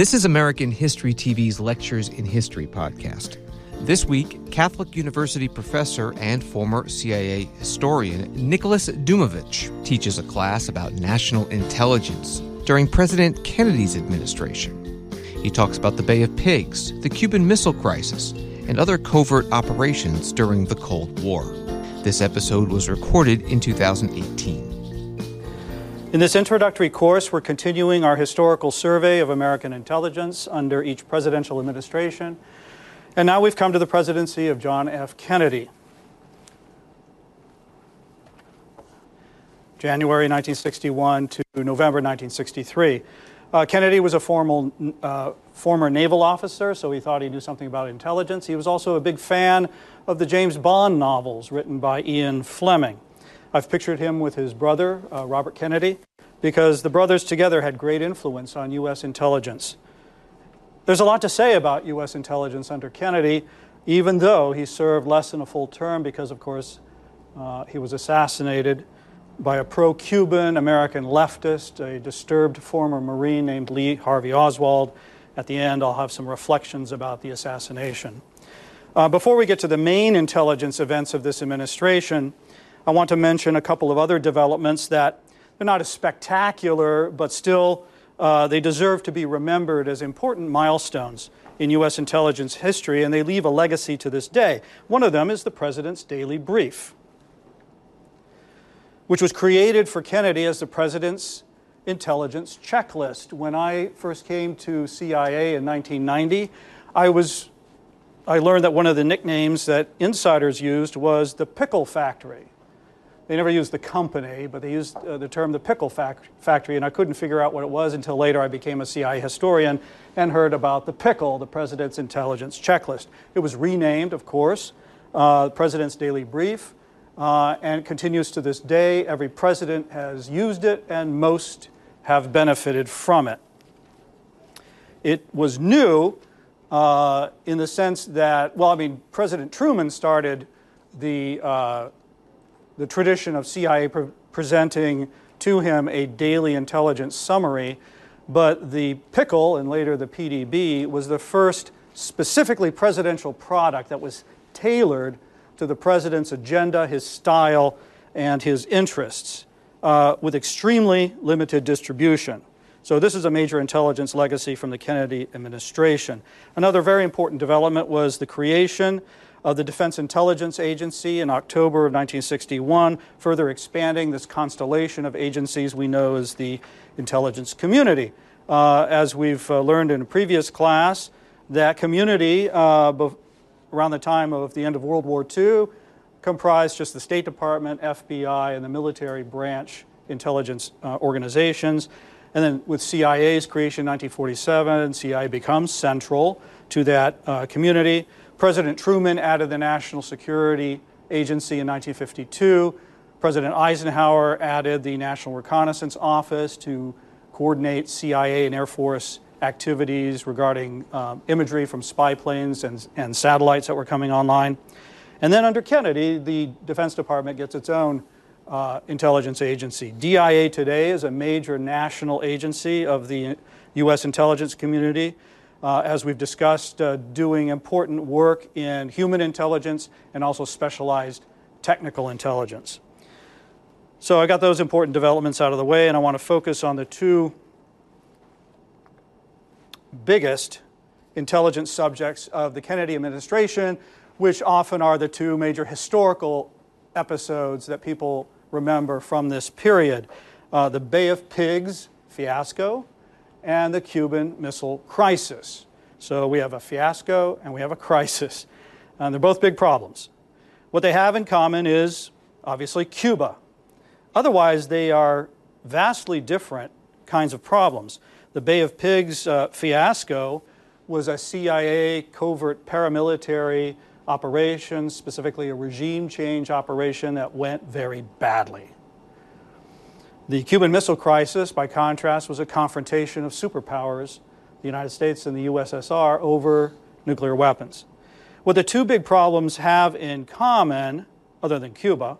This is American History TV's Lectures in History podcast. This week, Catholic University professor and former CIA historian Nicholas Dujmovic teaches a class about national intelligence during President Kennedy's administration. He talks about the Bay of Pigs, the Cuban Missile Crisis, and other covert operations during the Cold War. This episode was recorded in 2018. In this introductory course, we're continuing our historical survey of American intelligence under each presidential administration. And now we've come to the presidency of John F. Kennedy. January 1961 to November 1963. Uh, Kennedy was a formal, uh, former naval officer, so he thought he knew something about intelligence. He was also a big fan of the James Bond novels written by Ian Fleming. I've pictured him with his brother, uh, Robert Kennedy, because the brothers together had great influence on U.S. intelligence. There's a lot to say about U.S. intelligence under Kennedy, even though he served less than a full term because, of course, uh, he was assassinated by a pro Cuban American leftist, a disturbed former Marine named Lee Harvey Oswald. At the end, I'll have some reflections about the assassination. Uh, before we get to the main intelligence events of this administration, I want to mention a couple of other developments that they're not as spectacular, but still uh, they deserve to be remembered as important milestones in U.S. intelligence history, and they leave a legacy to this day. One of them is the President's Daily Brief, which was created for Kennedy as the President's intelligence checklist. When I first came to CIA in 1990, I was I learned that one of the nicknames that insiders used was the pickle factory. They never used the company, but they used uh, the term the pickle fac- factory, and I couldn't figure out what it was until later I became a CIA historian and heard about the pickle, the President's Intelligence Checklist. It was renamed, of course, uh, President's Daily Brief, uh, and continues to this day. Every president has used it, and most have benefited from it. It was new uh, in the sense that, well, I mean, President Truman started the uh, the tradition of CIA pre- presenting to him a daily intelligence summary, but the pickle and later the PDB was the first specifically presidential product that was tailored to the president's agenda, his style, and his interests, uh, with extremely limited distribution. So, this is a major intelligence legacy from the Kennedy administration. Another very important development was the creation of the Defense Intelligence Agency in October of 1961, further expanding this constellation of agencies we know as the intelligence community. Uh, as we've uh, learned in a previous class, that community, uh, around the time of the end of World War II, comprised just the State Department, FBI, and the military branch intelligence uh, organizations. And then with CIA's creation in 1947, CIA becomes central to that uh, community. President Truman added the National Security Agency in 1952. President Eisenhower added the National Reconnaissance Office to coordinate CIA and Air Force activities regarding um, imagery from spy planes and, and satellites that were coming online. And then under Kennedy, the Defense Department gets its own uh, intelligence agency. DIA today is a major national agency of the U.S. intelligence community uh, as we've discussed, uh, doing important work in human intelligence and also specialized technical intelligence. So I got those important developments out of the way, and I want to focus on the two biggest intelligence subjects of the Kennedy administration, which often are the two major historical episodes that people remember from this period uh, the Bay of Pigs fiasco and the Cuban Missile Crisis. So we have a fiasco and we have a crisis. And they're both big problems. What they have in common is obviously Cuba. Otherwise, they are vastly different kinds of problems. The Bay of Pigs uh, fiasco was a CIA covert paramilitary operation, specifically a regime change operation that went very badly. The Cuban Missile Crisis, by contrast, was a confrontation of superpowers, the United States and the USSR, over nuclear weapons. What the two big problems have in common, other than Cuba,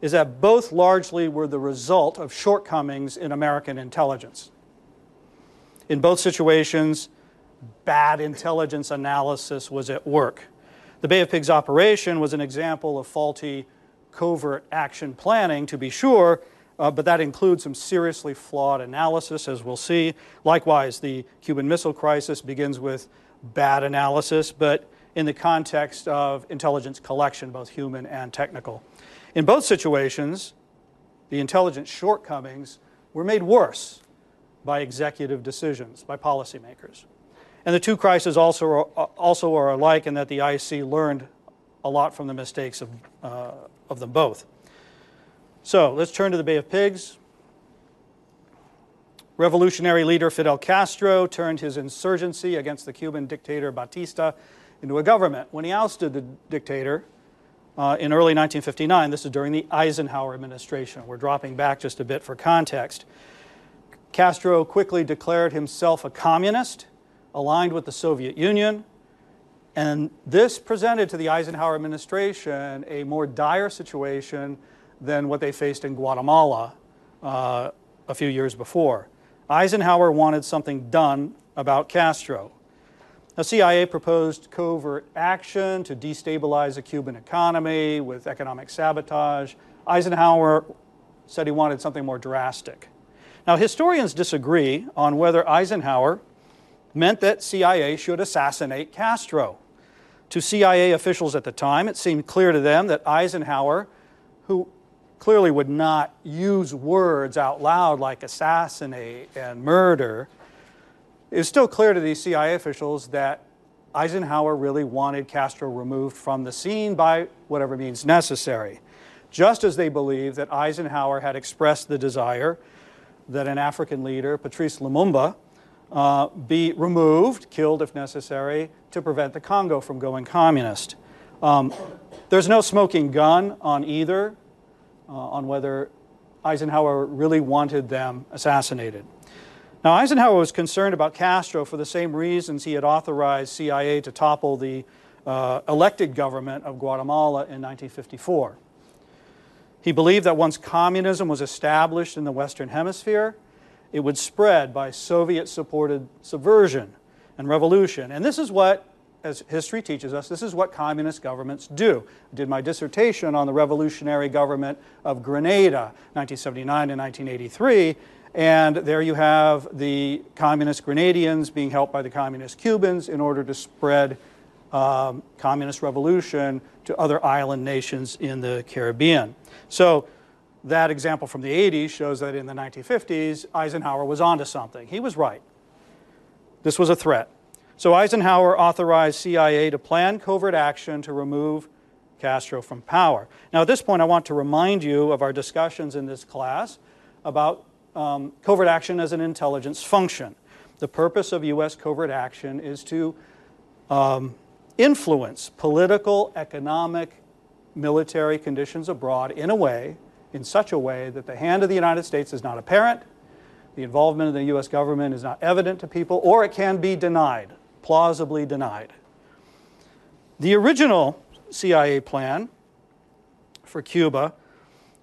is that both largely were the result of shortcomings in American intelligence. In both situations, bad intelligence analysis was at work. The Bay of Pigs operation was an example of faulty covert action planning, to be sure, uh, but that includes some seriously flawed analysis, as we'll see. Likewise, the Cuban Missile Crisis begins with bad analysis, but in the context of intelligence collection, both human and technical. In both situations, the intelligence shortcomings were made worse by executive decisions, by policymakers. And the two crises also are, also are alike in that the IC learned a lot from the mistakes of, uh, of them both. So let's turn to the Bay of Pigs. Revolutionary leader Fidel Castro turned his insurgency against the Cuban dictator Batista into a government. When he ousted the dictator uh, in early 1959, this is during the Eisenhower administration. We're dropping back just a bit for context. Castro quickly declared himself a communist aligned with the Soviet Union. And this presented to the Eisenhower administration a more dire situation than what they faced in Guatemala uh, a few years before. Eisenhower wanted something done about Castro. The CIA proposed covert action to destabilize the Cuban economy with economic sabotage. Eisenhower said he wanted something more drastic. Now, historians disagree on whether Eisenhower meant that CIA should assassinate Castro. To CIA officials at the time, it seemed clear to them that Eisenhower, who clearly would not use words out loud like assassinate and murder, it was still clear to these CIA officials that Eisenhower really wanted Castro removed from the scene by whatever means necessary, just as they believed that Eisenhower had expressed the desire that an African leader, Patrice Lumumba, uh, be removed, killed if necessary, to prevent the Congo from going communist. Um, there's no smoking gun on either, on whether Eisenhower really wanted them assassinated. Now, Eisenhower was concerned about Castro for the same reasons he had authorized CIA to topple the uh, elected government of Guatemala in 1954. He believed that once communism was established in the Western Hemisphere, it would spread by Soviet supported subversion and revolution. And this is what, as history teaches us, this is what communist governments do. I did my dissertation on the revolutionary government of Grenada, 1979 and 1983. And there you have the communist Grenadians being helped by the communist Cubans in order to spread um, communist revolution to other island nations in the Caribbean. So that example from the 80s shows that in the 1950s, Eisenhower was onto something. He was right. This was a threat. So Eisenhower authorized CIA to plan covert action to remove Castro from power. Now, at this point, I want to remind you of our discussions in this class about um, covert action as an intelligence function. The purpose of U.S. covert action is to um, influence political, economic, military conditions abroad in a way in such a way that the hand of the United States is not apparent, the involvement of the U.S. government is not evident to people, or it can be denied, plausibly denied. The original CIA plan for Cuba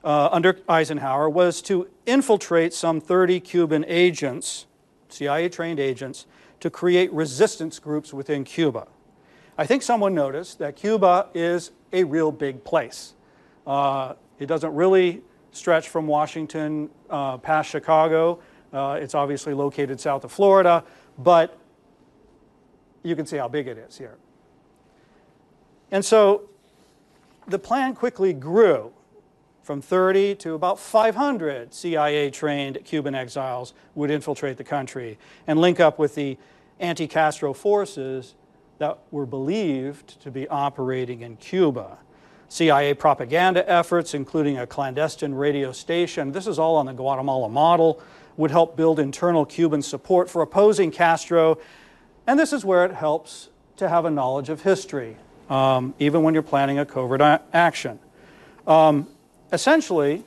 uh, under Eisenhower was to infiltrate some 30 Cuban agents, CIA trained agents, to create resistance groups within Cuba. I think someone noticed that Cuba is a real big place. Uh, it doesn't really stretch from Washington uh, past Chicago. Uh, it's obviously located south of Florida, but you can see how big it is here. And so the plan quickly grew from 30 to about 500 CIA trained Cuban exiles would infiltrate the country and link up with the anti Castro forces that were believed to be operating in Cuba. CIA propaganda efforts, including a clandestine radio station. This is all on the Guatemala model, would help build internal Cuban support for opposing Castro. And this is where it helps to have a knowledge of history, um, even when you're planning a covert a- action. Um, essentially,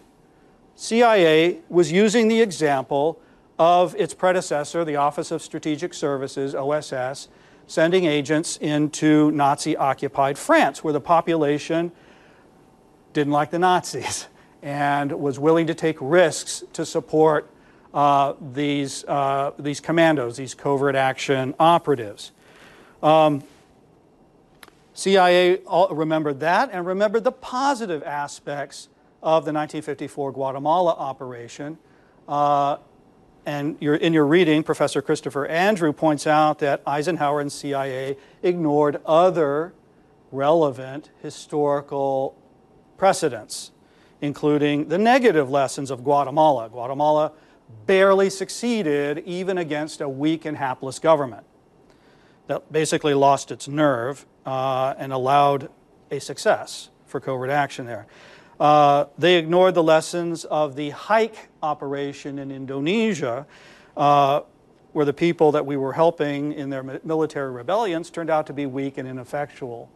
CIA was using the example of its predecessor, the Office of Strategic Services, OSS, sending agents into Nazi occupied France, where the population didn't like the Nazis and was willing to take risks to support uh, these, uh, these commandos, these covert action operatives. Um, CIA remembered that and remembered the positive aspects of the 1954 Guatemala operation. Uh, and in your reading, Professor Christopher Andrew points out that Eisenhower and CIA ignored other relevant historical precedents, including the negative lessons of Guatemala. Guatemala barely succeeded even against a weak and hapless government that basically lost its nerve uh, and allowed a success for covert action there. Uh, they ignored the lessons of the HAIK operation in Indonesia, uh, where the people that we were helping in their military rebellions turned out to be weak and ineffectual.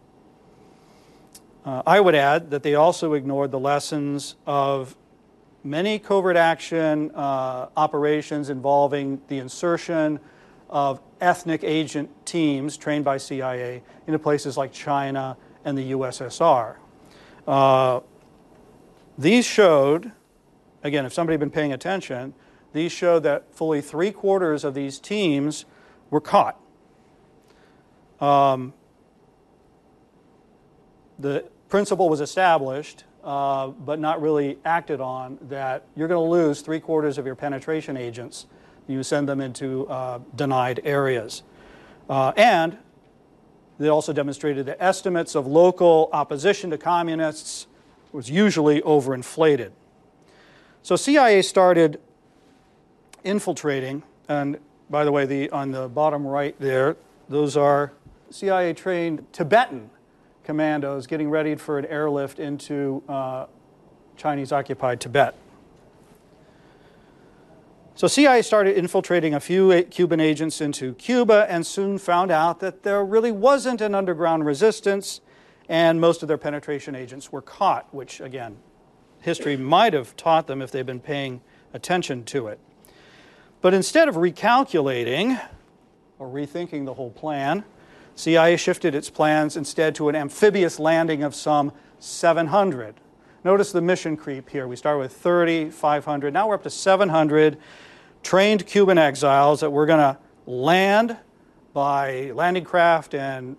Uh, I would add that they also ignored the lessons of many covert action uh, operations involving the insertion of ethnic agent teams trained by CIA into places like China and the USSR. Uh, these showed, again, if somebody had been paying attention, these showed that fully three quarters of these teams were caught. Um, the principle was established, uh, but not really acted on, that you're going to lose three quarters of your penetration agents. You send them into uh, denied areas. Uh, and they also demonstrated that estimates of local opposition to communists was usually overinflated. So CIA started infiltrating, and by the way, the, on the bottom right there, those are CIA trained Tibetan commandos getting ready for an airlift into uh, Chinese occupied Tibet. So CIA started infiltrating a few Cuban agents into Cuba and soon found out that there really wasn't an underground resistance and most of their penetration agents were caught, which again, history might have taught them if they'd been paying attention to it. But instead of recalculating or rethinking the whole plan, CIA shifted its plans instead to an amphibious landing of some 700. Notice the mission creep here. We start with 30, 500. Now we're up to 700 trained Cuban exiles that we're going to land by landing craft and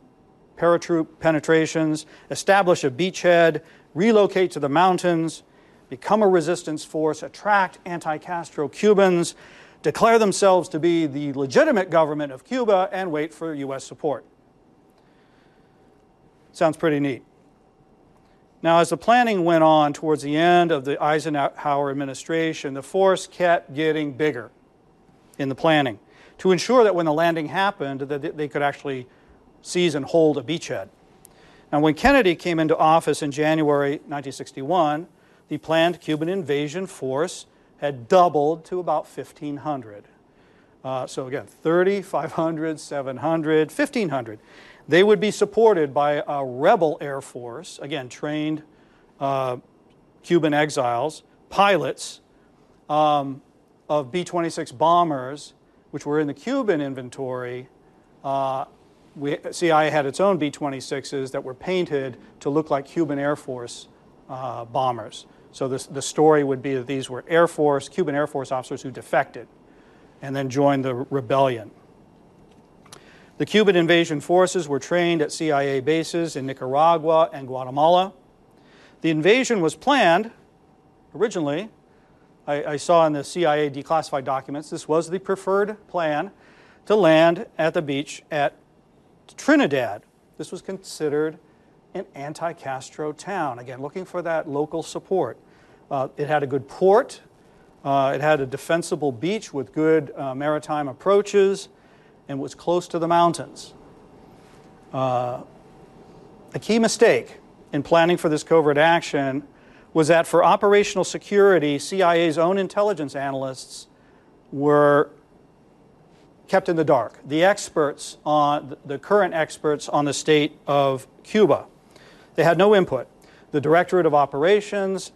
paratroop penetrations, establish a beachhead, relocate to the mountains, become a resistance force, attract anti Castro Cubans, declare themselves to be the legitimate government of Cuba, and wait for U.S. support. Sounds pretty neat. Now, as the planning went on towards the end of the Eisenhower administration, the force kept getting bigger in the planning to ensure that when the landing happened, that they could actually seize and hold a beachhead. Now, when Kennedy came into office in January 1961, the planned Cuban invasion force had doubled to about 1,500. Uh, so again, 3,500, 700, 1,500 they would be supported by a rebel air force, again, trained uh, Cuban exiles, pilots um, of B 26 bombers, which were in the Cuban inventory. Uh, we, CIA had its own B 26s that were painted to look like Cuban Air Force uh, bombers. So this, the story would be that these were Air Force, Cuban Air Force officers who defected and then joined the rebellion. The Cuban invasion forces were trained at CIA bases in Nicaragua and Guatemala. The invasion was planned originally. I, I, saw in the CIA declassified documents this was the preferred plan to land at the beach at Trinidad. This was considered an anti Castro town. Again, looking for that local support. Uh, it had a good port, uh, it had a defensible beach with good uh, maritime approaches and was close to the mountains. Uh, a key mistake in planning for this covert action was that for operational security, CIA's own intelligence analysts were kept in the dark. The experts on the current experts on the state of Cuba, they had no input. The Directorate of Operations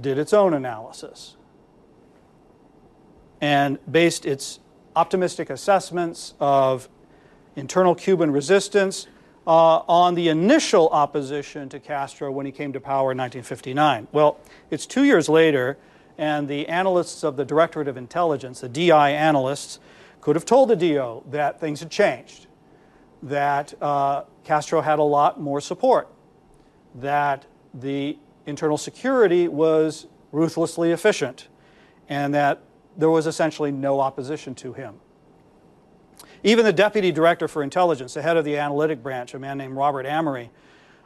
did its own analysis and based its optimistic assessments of internal Cuban resistance uh, on the initial opposition to Castro when he came to power in 1959. Well, it's two years later, And the analysts of the Directorate of Intelligence, the DI analysts, could have told the DO that things had changed, that uh, Castro had a lot more support, that the internal security was ruthlessly efficient, and that there was essentially no opposition to him. Even the deputy director for intelligence, the head of the analytic branch, a man named Robert Amory,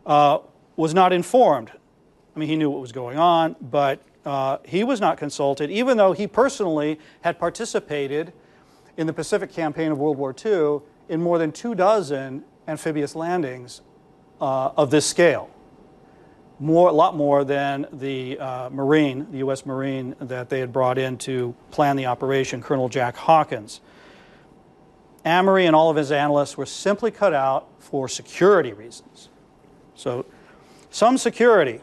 uh, was not informed. I mean, he knew what was going on, but uh, he was not consulted, even though he personally had participated in the Pacific campaign of World War II in more than two dozen amphibious landings uh, of this scale. More, a lot more than the uh, Marine, the U.S. Marine that they had brought in to plan the operation, Colonel Jack Hawkins. Amory and all of his analysts were simply cut out for security reasons. So, some security.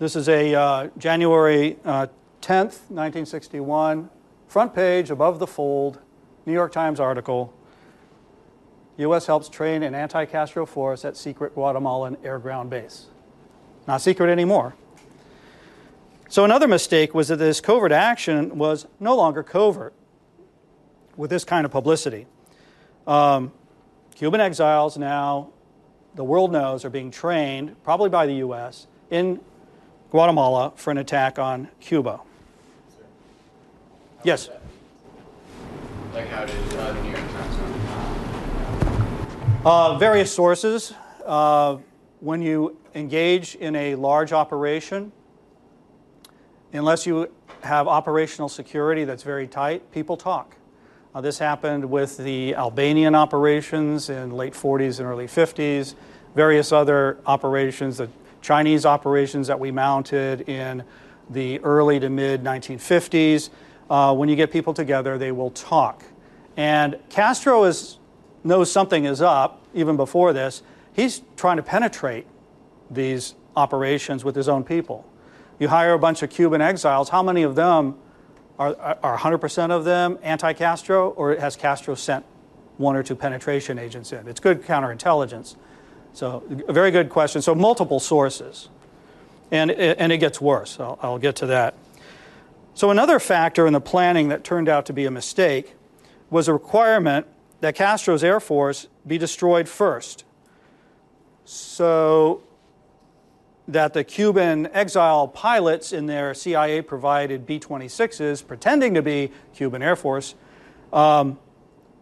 This is a uh, January uh, 10th, 1961, front page above the fold, New York Times article. U.S. helps train an anti Castro force at secret Guatemalan air ground base. Not secret anymore. So, another mistake was that this covert action was no longer covert with this kind of publicity. Um, Cuban exiles now, the world knows, are being trained, probably by the U.S., in Guatemala for an attack on Cuba. Yes? Like, how did uh, the New York Times Uh, various sources. Uh, when you engage in a large operation, unless you have operational security that's very tight, people talk. Uh, this happened with the Albanian operations in late 40s and early 50s, various other operations, the Chinese operations that we mounted in the early to mid 1950s. Uh, when you get people together, they will talk. And Castro is, knows something is up even before this. He's trying to penetrate these operations with his own people. You hire a bunch of Cuban exiles, how many of them are, are 100% of them anti Castro, or has Castro sent one or two penetration agents in? It's good counterintelligence. So, a very good question. So, multiple sources. And, and it gets worse. I'll, I'll get to that. So, another factor in the planning that turned out to be a mistake was a requirement that Castro's Air Force be destroyed first. So that the Cuban exile pilots in their CIA provided B 26s, pretending to be Cuban Air Force, um,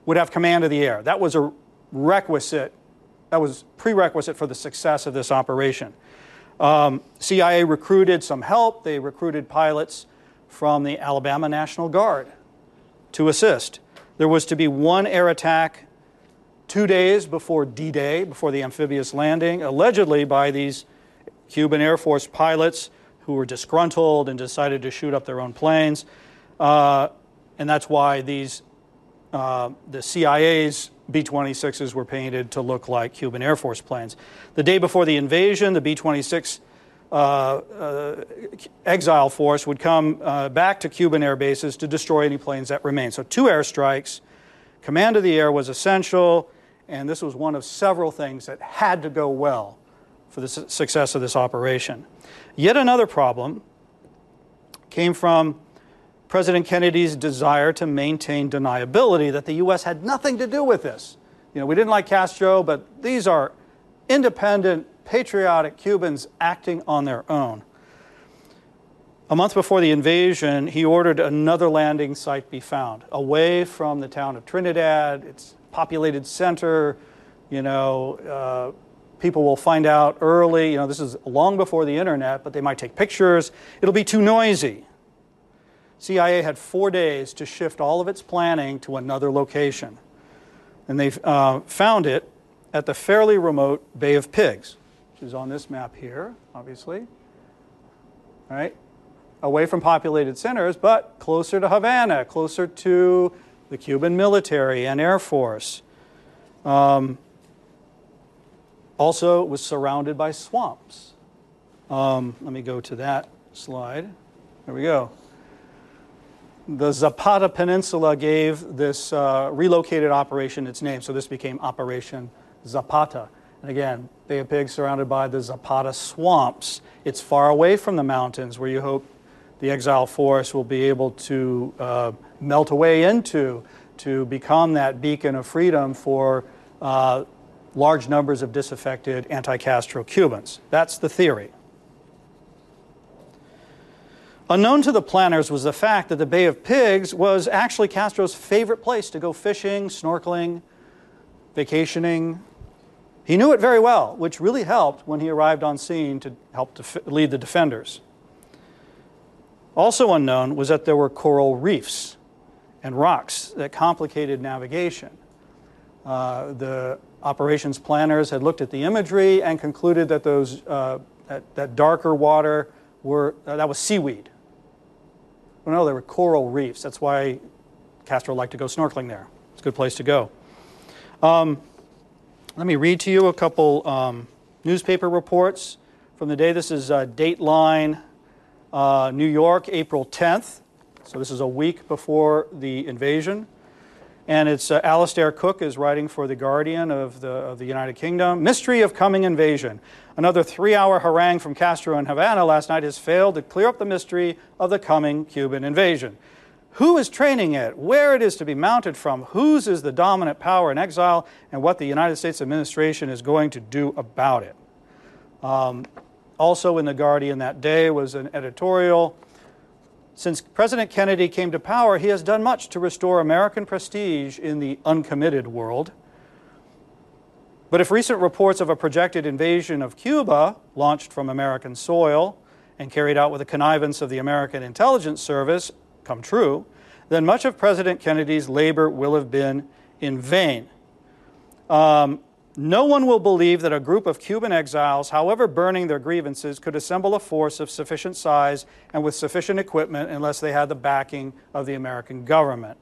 would have command of the air. That was a requisite, that was prerequisite for the success of this operation. Um, CIA recruited some help. They recruited pilots from the Alabama National Guard to assist. There was to be one air attack two days before D Day, before the amphibious landing, allegedly by these Cuban Air Force pilots who were disgruntled and decided to shoot up their own planes. Uh, and that's why these, uh, the CIA's B 26s were painted to look like Cuban Air Force planes. The day before the invasion, the B 26 uh, uh, exile force would come uh, back to Cuban air bases to destroy any planes that remained. So, two airstrikes. Command of the air was essential, and this was one of several things that had to go well for the su- success of this operation. Yet another problem came from President Kennedy's desire to maintain deniability that the U.S. had nothing to do with this. You know, we didn't like Castro, but these are independent patriotic Cubans acting on their own. A month before the invasion, he ordered another landing site be found away from the town of Trinidad, its populated center. You know, uh, people will find out early. You know, this is long before the internet, but they might take pictures. It'll be too noisy. CIA had four days to shift all of its planning to another location. And they uh, found it at the fairly remote Bay of Pigs which is on this map here, obviously. Right? Away from populated centers, but closer to Havana, closer to the Cuban military and Air Force. Um, also, it was surrounded by swamps. Um, let me go to that slide. There we go. The Zapata Peninsula gave this uh, relocated operation its name, so this became Operation Zapata. And again, Bay of Pigs surrounded by the Zapata swamps. It's far away from the mountains where you hope the exile force will be able to uh, melt away into to become that beacon of freedom for uh, large numbers of disaffected anti Castro Cubans. That's the theory. Unknown to the planners was the fact that the Bay of Pigs was actually Castro's favorite place to go fishing, snorkeling, vacationing. He knew it very well, which really helped when he arrived on scene to help def- lead the defenders. Also unknown was that there were coral reefs and rocks that complicated navigation. Uh, the operations planners had looked at the imagery and concluded that those uh, that, that, darker water were uh, that was seaweed. Well, no, there were coral reefs. That's why Castro liked to go snorkeling there. It's a good place to go. Um, let me read to you a couple um, newspaper reports from the day. This is uh, Dateline, uh, New York, April 10th. So this is a week before the invasion. And it's uh, Alistair Cooke is writing for The Guardian of the, of the United Kingdom. Mystery of coming invasion. Another three hour harangue from Castro in Havana last night has failed to clear up the mystery of the coming Cuban invasion. Who is training it? Where it is to be mounted from? Whose is the dominant power in exile? And what the United States administration is going to do about it. Um, also in The Guardian that day was an editorial since President Kennedy came to power, he has done much to restore American prestige in the uncommitted world. But if recent reports of a projected invasion of Cuba, launched from American soil and carried out with the connivance of the American intelligence service, come true, then much of President Kennedy's labor will have been in vain. Um, no one will believe that a group of Cuban exiles, however burning their grievances, could assemble a force of sufficient size and with sufficient equipment unless they had the backing of the American government.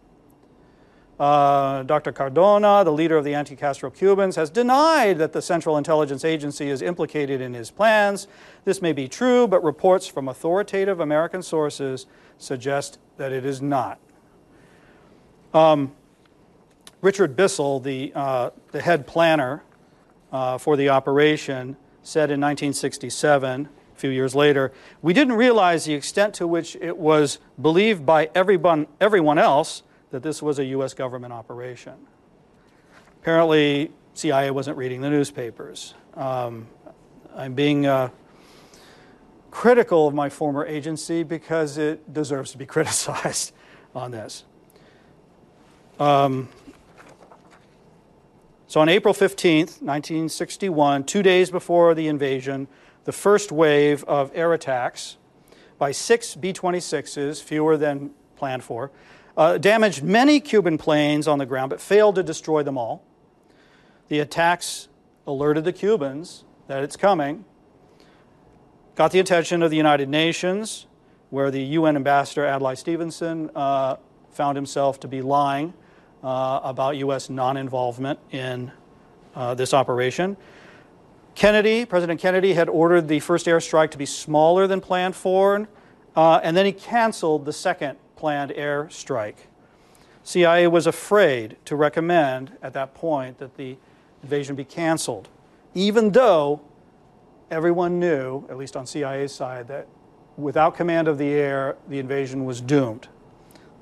Uh, Dr. Cardona, the leader of the anti Castro Cubans, has denied that the Central Intelligence Agency is implicated in his plans. This may be true, but reports from authoritative American sources suggest that it is not. Um, Richard Bissell, the, uh, the head planner uh, for the operation, said in 1967, a few years later, we didn't realize the extent to which it was believed by everyone, everyone else that this was a U.S. government operation. Apparently, CIA wasn't reading the newspapers. Um, I'm being uh, critical of my former agency because it deserves to be criticized on this. Um, so on April 15th, 1961, two days before the invasion, the first wave of air attacks by six B 26s, fewer than planned for, uh, damaged many Cuban planes on the ground but failed to destroy them all. The attacks alerted the Cubans that it's coming, got the attention of the United Nations, where the UN ambassador Adlai Stevenson uh, found himself to be lying uh, about U.S. non involvement in uh, this operation. Kennedy, President Kennedy, had ordered the first airstrike to be smaller than planned for, uh, and then he canceled the second planned airstrike. CIA was afraid to recommend at that point that the invasion be canceled, even though everyone knew, at least on CIA's side, that without command of the air, the invasion was doomed.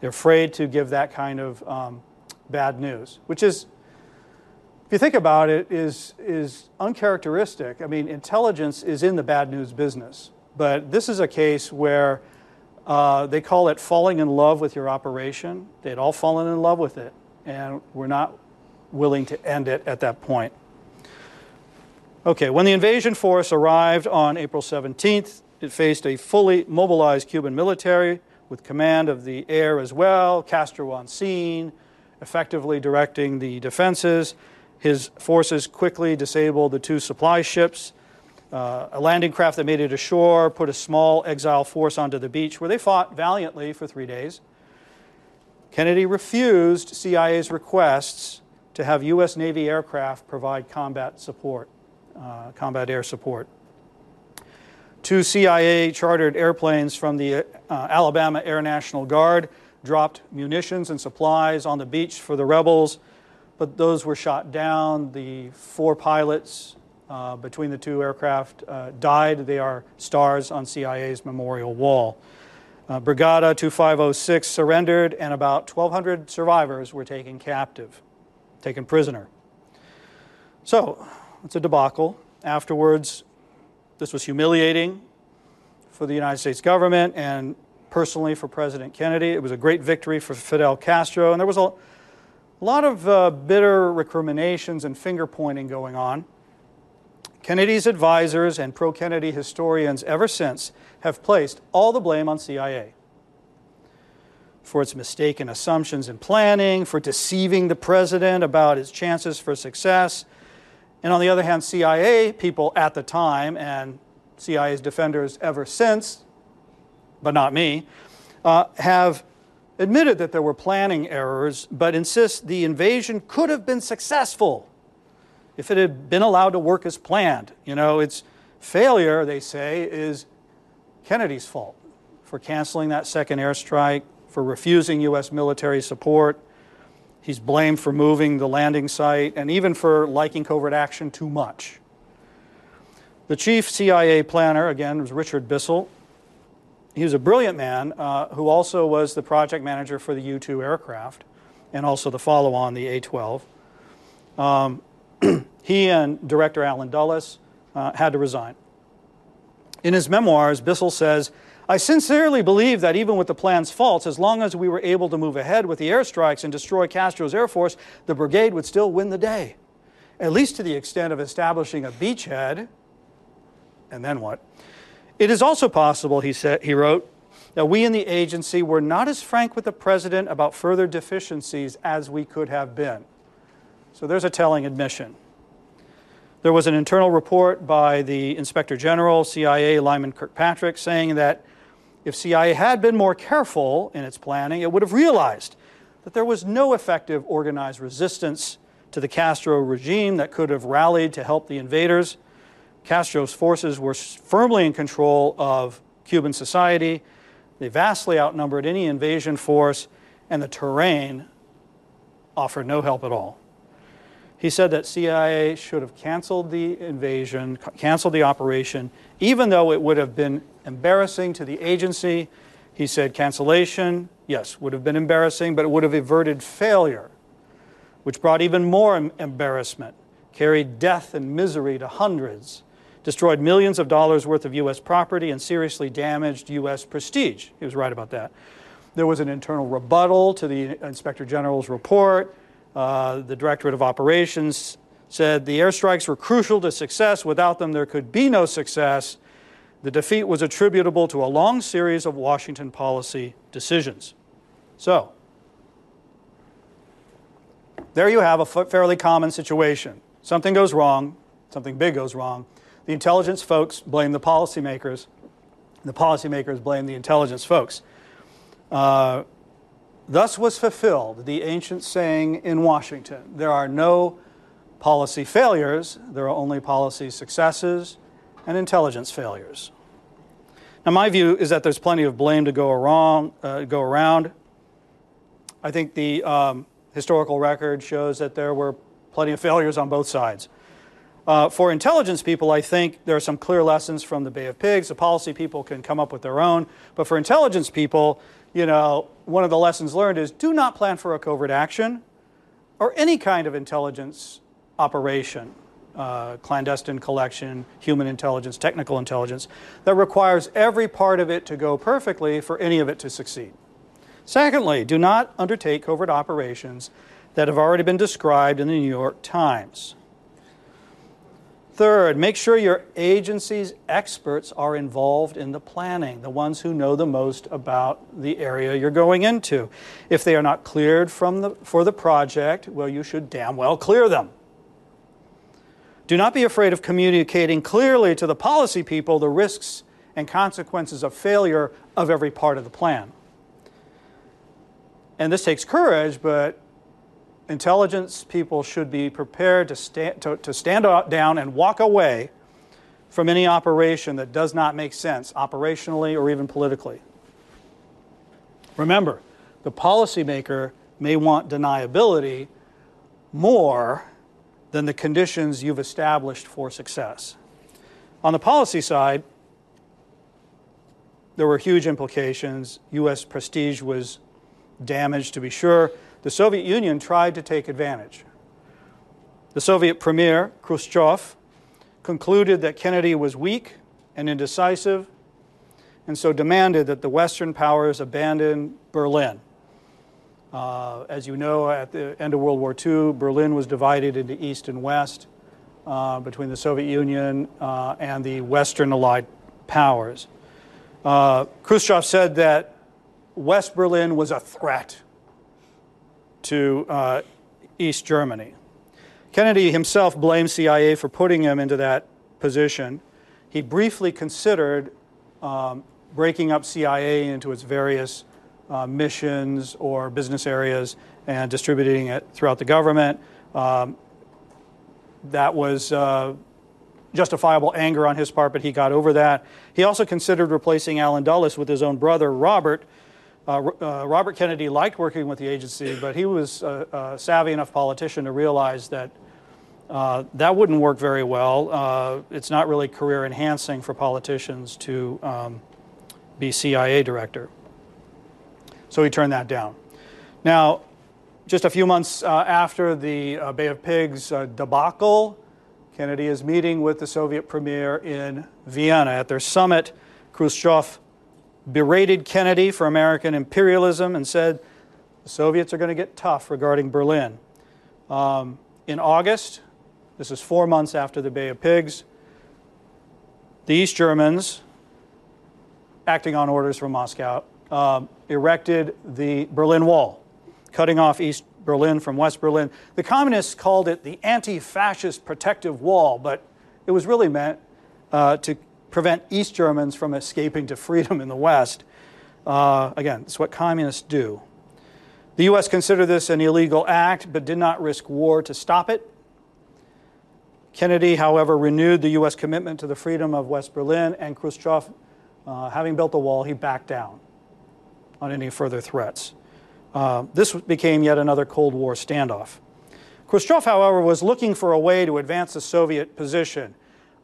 They're afraid to give that kind of um, bad news, which is, if you think about it, is, is uncharacteristic. I mean, intelligence is in the bad news business, but this is a case where uh, they call it falling in love with your operation. They'd all fallen in love with it, and we're not willing to end it at that point. Okay, when the invasion force arrived on April 17th, it faced a fully mobilized Cuban military with command of the air as well, Castro on scene, effectively directing the defenses. His forces quickly disabled the two supply ships. Uh, a landing craft that made it ashore put a small exile force onto the beach where they fought valiantly for three days. Kennedy refused CIA's requests to have U.S. Navy aircraft provide combat support, uh, combat air support. Two CIA chartered airplanes from the uh, Alabama Air National Guard dropped munitions and supplies on the beach for the rebels, but those were shot down. The four pilots uh, between the two aircraft uh, died. They are stars on CIA's memorial wall. Uh, Brigada 2506 surrendered, and about 1,200 survivors were taken captive, taken prisoner. So, it's a debacle. Afterwards, this was humiliating for the United States government and personally for President Kennedy. It was a great victory for Fidel Castro, and there was a lot of uh, bitter recriminations and finger pointing going on. Kennedy's advisors and pro Kennedy historians ever since have placed all the blame on CIA for its mistaken assumptions and planning, for deceiving the president about his chances for success. And on the other hand, CIA people at the time and CIA's defenders ever since, but not me, uh, have admitted that there were planning errors, but insist the invasion could have been successful if it had been allowed to work as planned. You know, its failure, they say, is Kennedy's fault for canceling that second airstrike, for refusing U.S. military support. He's blamed for moving the landing site and even for liking covert action too much. The chief CIA planner, again, was Richard Bissell. He was a brilliant man uh, who also was the project manager for the U 2 aircraft and also the follow on, the A 12. Um, he and director Allen Dulles uh, had to resign. In his memoirs, Bissell says, I sincerely believe that even with the plan's faults, as long as we were able to move ahead with the airstrikes and destroy Castro's Air Force, the brigade would still win the day, at least to the extent of establishing a beachhead and then what? It is also possible, he, said, he wrote, that we in the agency were not as frank with the president about further deficiencies as we could have been. So there's a telling admission. There was an internal report by the Inspector General, CIA, Lyman Kirkpatrick, saying that if CIA had been more careful in its planning, it would have realized that there was no effective organized resistance to the Castro regime that could have rallied to help the invaders. Castro's forces were firmly in control of Cuban society. They vastly outnumbered any invasion force, and the terrain offered no help at all. He said that CIA should have canceled the invasion, canceled the operation, even though it would have been embarrassing to the agency. He said cancellation, yes, would have been embarrassing, but it would have averted failure, which brought even more embarrassment, carried death and misery to hundreds destroyed millions of dollars worth of U.S. property, and seriously damaged U.S. prestige. He was right about that. There was an internal rebuttal to the Inspector General's report. Uh, the Directorate of Operations said the airstrikes were crucial to success. Without them, there could be no success. The defeat was attributable to a long series of Washington policy decisions. So, there you have a fairly common situation. Something goes wrong, something big goes wrong. The intelligence folks blame the policymakers. The policymakers blame the intelligence folks. Uh, thus was fulfilled the ancient saying in Washington there are no policy failures, there are only policy successes and intelligence failures. Now, my view is that there's plenty of blame to go, wrong, uh, go around. I think the um, historical record shows that there were plenty of failures on both sides. Uh, for intelligence people, I think there are some clear lessons from the Bay of Pigs. The policy people can come up with their own. But for intelligence people, you know, one of the lessons learned is do not plan for a covert action or any kind of intelligence operation, uh, clandestine collection, human intelligence, technical intelligence, that requires every part of it to go perfectly for any of it to succeed. Secondly, do not undertake covert operations that have already been described in the New York Times. Third, make sure your agency's experts are involved in the planning, the ones who know the most about the area you're going into. If they are not cleared from the, for the project, well, you should damn well clear them. Do not be afraid of communicating clearly to the policy people the risks and consequences of failure of every part of the plan. And this takes courage, but intelligence people should be prepared to, to, to stand down and walk away from any operation that does not make sense operationally or even politically. Remember, the policymaker may want deniability more than the conditions you've established for success. On the policy side, there were huge implications. U.S. prestige was damaged, to be sure. The Soviet Union tried to take advantage. The Soviet premier, Khrushchev, concluded that Kennedy was weak and indecisive, and so demanded that the Western powers abandon Berlin. Uh, as you know, at the end of World War II, Berlin was divided into East and West uh, between the Soviet Union uh, and the Western Allied powers. Uh, Khrushchev said that West Berlin was a threat to uh, East Germany. Kennedy himself blamed CIA for putting him into that position. He briefly considered um, breaking up CIA into its various uh, missions or business areas and distributing it throughout the government. Um, that was uh, justifiable anger on his part, but he got over that. He also considered replacing Allen Dulles with his own brother, Robert. Uh, uh, Robert Kennedy liked working with the agency, but he was a, a savvy enough politician to realize that uh, that wouldn't work very well. Uh, it's not really career enhancing for politicians to um, be CIA director. So he turned that down. Now, just a few months uh, after the uh, Bay of Pigs uh, debacle, Kennedy is meeting with the Soviet premier in Vienna. At their summit, Khrushchev berated Kennedy for American imperialism and said the Soviets are going to get tough regarding Berlin. Um, in August, this is four months after the Bay of Pigs, the East Germans, acting on orders from Moscow, um, erected the Berlin Wall, cutting off East Berlin from West Berlin. The communists called it the anti fascist protective wall, but it was really meant uh, to prevent East Germans from escaping to freedom in the West. Uh, again, it's what communists do. The U.S. considered this an illegal act, but did not risk war to stop it. Kennedy, however, renewed the U.S. commitment to the freedom of West Berlin, and Khrushchev, uh, having built the wall, he backed down on any further threats. Uh, this became yet another Cold War standoff. Khrushchev, however, was looking for a way to advance the Soviet position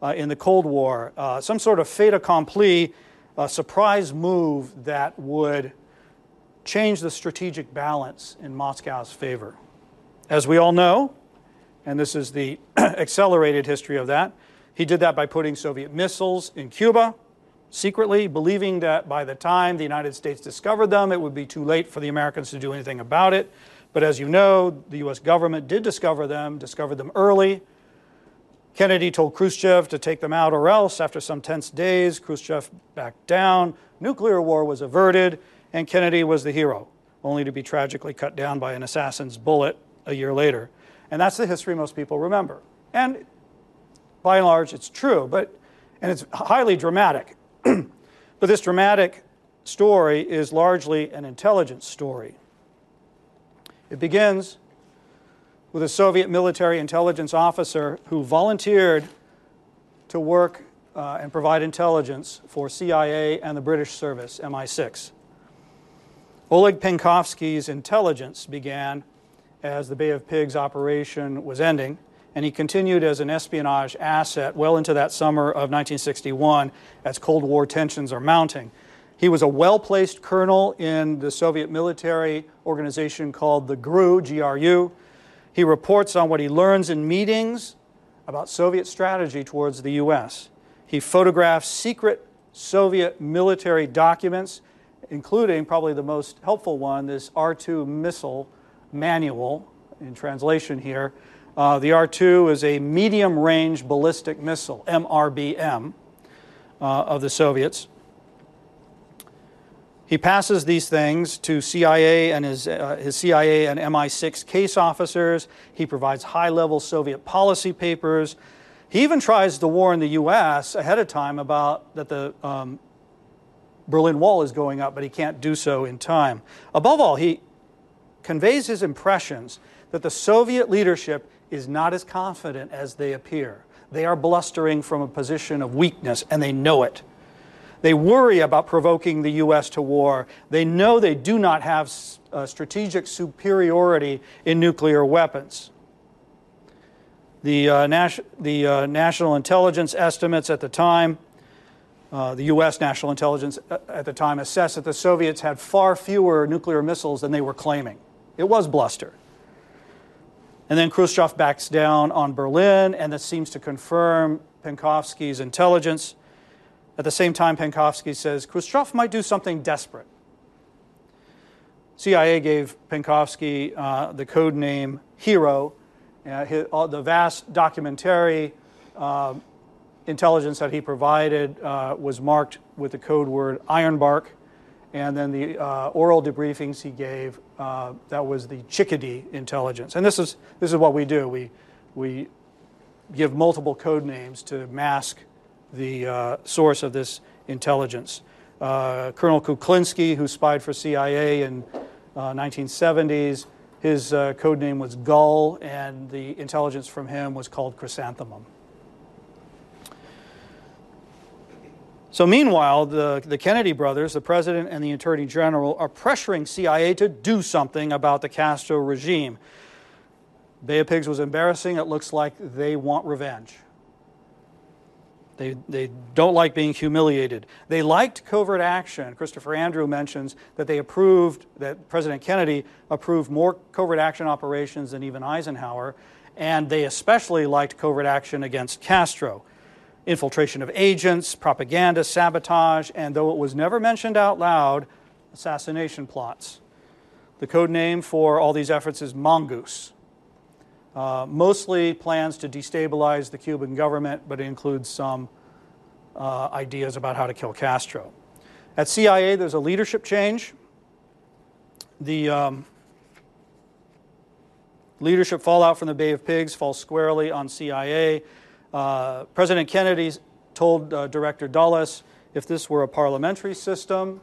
uh, in the Cold War, uh, some sort of fait accompli, a surprise move that would change the strategic balance in Moscow's favor. As we all know, and this is the accelerated history of that, he did that by putting Soviet missiles in Cuba secretly, believing that by the time the United States discovered them, it would be too late for the Americans to do anything about it. But as you know, the US government did discover them, discovered them early. Kennedy told Khrushchev to take them out or else. After some tense days, Khrushchev backed down. Nuclear war was averted, and Kennedy was the hero, only to be tragically cut down by an assassin's bullet a year later. And that's the history most people remember. And by and large, it's true, but and it's highly dramatic. but this dramatic story is largely an intelligence story. It begins with a Soviet military intelligence officer who volunteered to work uh, and provide intelligence for CIA and the British service, MI6. Oleg Penkovsky's intelligence began as the Bay of Pigs operation was ending and he continued as an espionage asset well into that summer of 1961 as Cold War tensions are mounting. He was a well placed colonel in the Soviet military organization called the GRU, GRU. He reports on what he learns in meetings about Soviet strategy towards the U.S. He photographs secret Soviet military documents, including probably the most helpful one, this R 2 missile manual, in translation here, uh, the R 2 is a medium range ballistic missile, MRBM, uh, of the Soviets. He passes these things to CIA and his, uh, his CIA and MI6 case officers. He provides high level Soviet policy papers. He even tries to warn the U.S. ahead of time about that the um, Berlin Wall is going up, but he can't do so in time. Above all, he conveys his impressions that the Soviet leadership is not as confident as they appear. They are blustering from a position of weakness, and they know it. They worry about provoking the U.S. to war. They know they do not have strategic superiority in nuclear weapons. The, uh, nas- the uh, national intelligence estimates at the time, uh, the U.S. national intelligence uh, at the time assessed that the Soviets had far fewer nuclear missiles than they were claiming. It was bluster. And then Khrushchev backs down on Berlin, and this seems to confirm Penkovsky's intelligence. At the same time, Penkovsky says Khrushchev might do something desperate. CIA gave Penkovsky uh, the code name Hero. Uh, his, the vast documentary uh, intelligence that he provided uh, was marked with the code word Ironbark. And then the uh, oral debriefings he gave, uh, that was the Chickadee intelligence. And this is, this is what we do. We, we give multiple code names to mask the source of this intelligence. Uh, Colonel Kuklinski, who spied for CIA in uh, 1970s. His uh, code name was Gull, and the intelligence from him was called Chrysanthemum. So, meanwhile, the, the Kennedy brothers, the president and the attorney general, are pressuring CIA to do something about the Castro regime. Bay of Pigs was embarrassing. It looks like they want revenge. They, they don't like being humiliated. They liked covert action. Christopher Andrew mentions that they approved, that President Kennedy approved more covert action operations than even Eisenhower, and they especially liked covert action against Castro. Infiltration of agents, propaganda, sabotage, and though it was never mentioned out loud, assassination plots. The code name for all these efforts is Mongoose. Uh, mostly plans to destabilize the Cuban government, but it includes some uh, ideas about how to kill Castro. At CIA, there's a leadership change. The um, leadership fallout from the Bay of Pigs falls squarely on CIA. Uh, President Kennedy told uh, Director Dulles if this were a parliamentary system,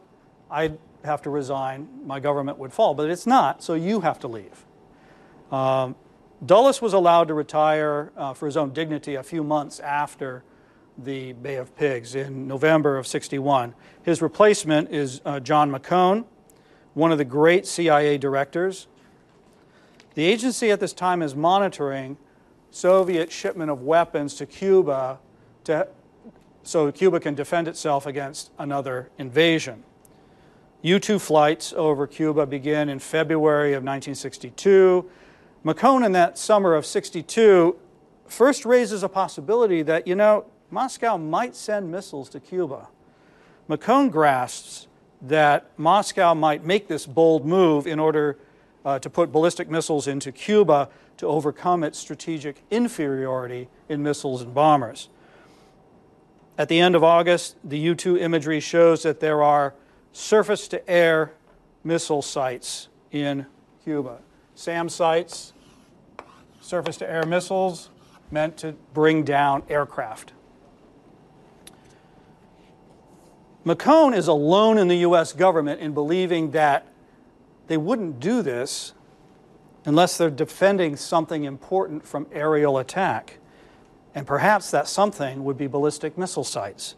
I'd have to resign, my government would fall. But it's not, so you have to leave. Um, Dulles was allowed to retire uh, for his own dignity a few months after the Bay of Pigs in November of 61. His replacement is uh, John McCone, one of the great CIA directors. The agency at this time is monitoring Soviet shipment of weapons to Cuba to, so Cuba can defend itself against another invasion. U 2 flights over Cuba begin in February of 1962 McCone in that summer of 62 first raises a possibility that, you know, Moscow might send missiles to Cuba. McCone grasps that Moscow might make this bold move in order uh, to put ballistic missiles into Cuba to overcome its strategic inferiority in missiles and bombers. At the end of August, the U 2 imagery shows that there are surface to air missile sites in Cuba. SAM sites, surface to air missiles meant to bring down aircraft. McCone is alone in the US government in believing that they wouldn't do this unless they're defending something important from aerial attack. And perhaps that something would be ballistic missile sites.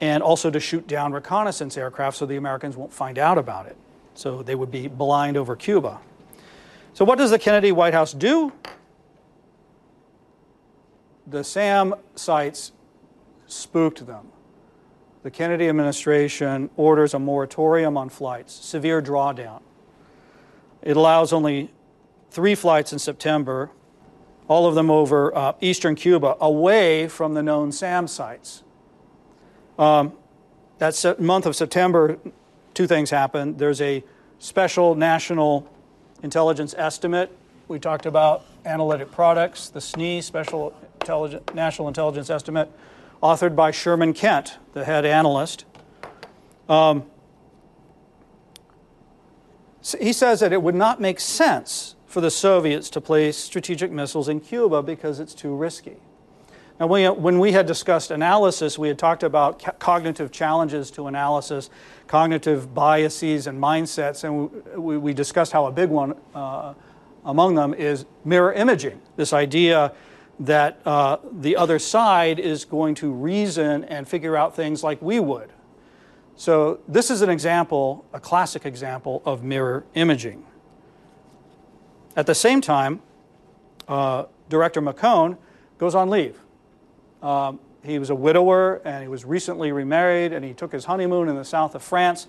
And also to shoot down reconnaissance aircraft so the Americans won't find out about it. So they would be blind over Cuba. So, what does the Kennedy White House do? The SAM sites spooked them. The Kennedy administration orders a moratorium on flights, severe drawdown. It allows only three flights in September, all of them over uh, eastern Cuba, away from the known SAM sites. Um, that month of September, two things happen. There's a special national intelligence estimate. We talked about analytic products, the SNE, Special National Intelligence Estimate, authored by Sherman Kent, the head analyst. Um, he says that it would not make sense for the Soviets to place strategic missiles in Cuba because it's too risky. Now, when we had discussed analysis, we had talked about cognitive challenges to analysis, cognitive biases and mindsets, and we, we discussed how a big one uh, among them is mirror imaging. This idea that uh, the other side is going to reason and figure out things like we would. So, this is an example, a classic example of mirror imaging. At the same time, uh, Director McCone goes on leave. Um, he was a widower and he was recently remarried and he took his honeymoon in the south of France.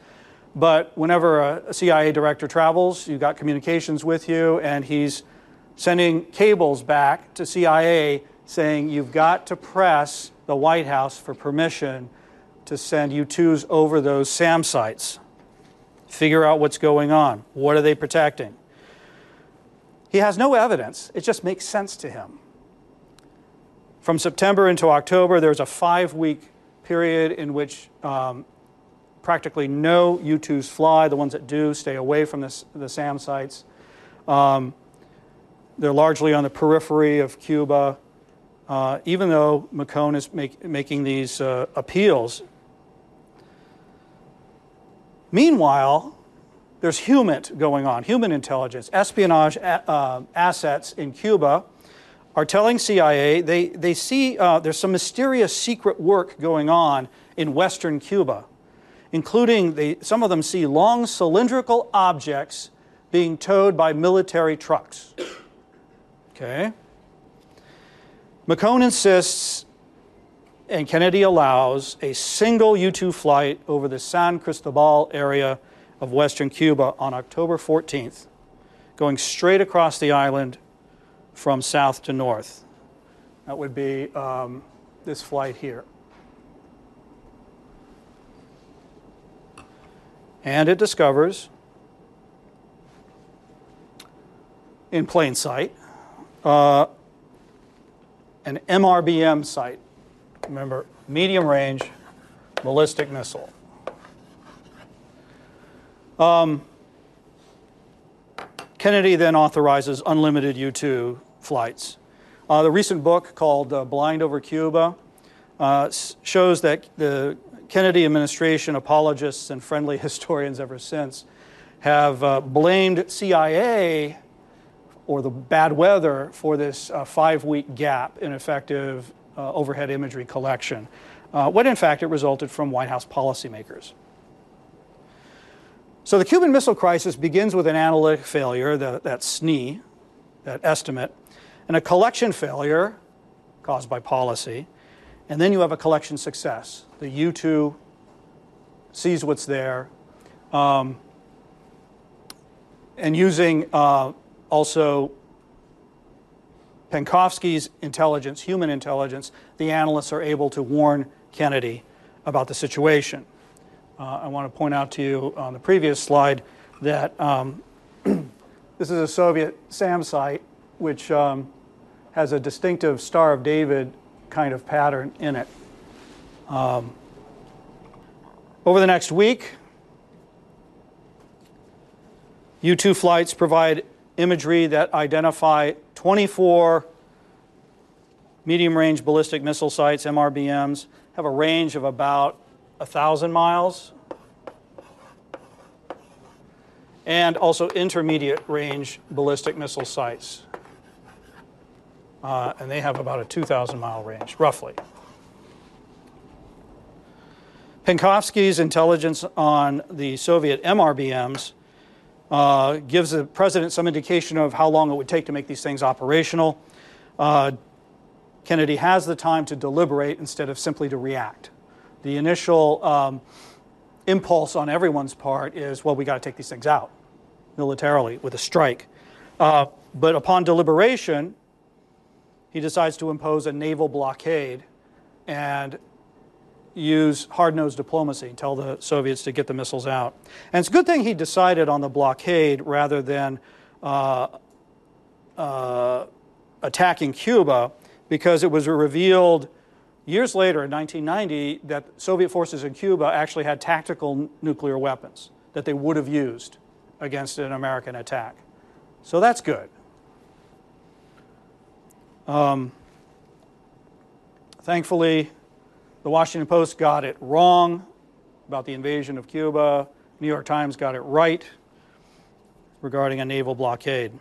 But whenever a CIA director travels, you've got communications with you, and he's sending cables back to CIA saying you've got to press the White House for permission to send U-2s over those SAM sites. Figure out what's going on. What are they protecting? He has no evidence. It just makes sense to him. From September into October, there's a five week period in which um, practically no U-2s fly. The ones that do stay away from the SAM sites. Um, they're largely on the periphery of Cuba, uh, even though McCone is make, making these uh, appeals. Meanwhile, there's HUMINT going on, human intelligence, espionage uh, assets in Cuba are telling CIA they, they see uh, there's some mysterious secret work going on in western Cuba, including they, some of them see long cylindrical objects being towed by military trucks. Okay? McCone insists, and Kennedy allows, a single U 2 flight over the San Cristobal area of western Cuba on October 14th, going straight across the island from south to north. That would be um, this flight here. And it discovers, in plain sight, uh, an MRBM site. Remember, medium range ballistic missile. Um, Kennedy then authorizes unlimited U 2 flights. Uh, the recent book called uh, Blind Over Cuba uh, shows that the Kennedy administration apologists and friendly historians ever since have uh, blamed CIA or the bad weather for this uh, five week gap in effective uh, overhead imagery collection, when in fact it resulted from White House policymakers. So the Cuban Missile Crisis begins with an analytic failure, the, that SNE, that estimate, and a collection failure caused by policy, and then you have a collection success. The U2 sees what's there, um, and using uh, also Penkovsky's intelligence, human intelligence, the analysts are able to warn Kennedy about the situation. Uh, I want to point out to you on the previous slide that um, this is a Soviet SAM site, which um, has a distinctive Star of David kind of pattern in it. Um, over the next week, U 2 flights provide imagery that identify 24 medium range ballistic missile sites, MRBMs, have a range of about 1,000 miles, and also intermediate range ballistic missile sites uh, and they have about a 2,000 mile range, roughly. Penkovsky's intelligence on the Soviet MRBMs uh, gives the president some indication of how long it would take to make these things operational. Uh, Kennedy has the time to deliberate instead of simply to react. The initial um, impulse on everyone's part is, well, we got to take these things out militarily with a strike. Uh, but upon deliberation, he decides to impose a naval blockade and use hard nosed diplomacy, tell the Soviets to get the missiles out. And it's a good thing he decided on the blockade rather than uh, uh, attacking Cuba because it was revealed years later in 1990 that Soviet forces in Cuba actually had tactical nuclear weapons that they would have used against an American attack. So that's good. Um, thankfully, the Washington Post got it wrong about the invasion of Cuba. New York Times got it right regarding a naval blockade.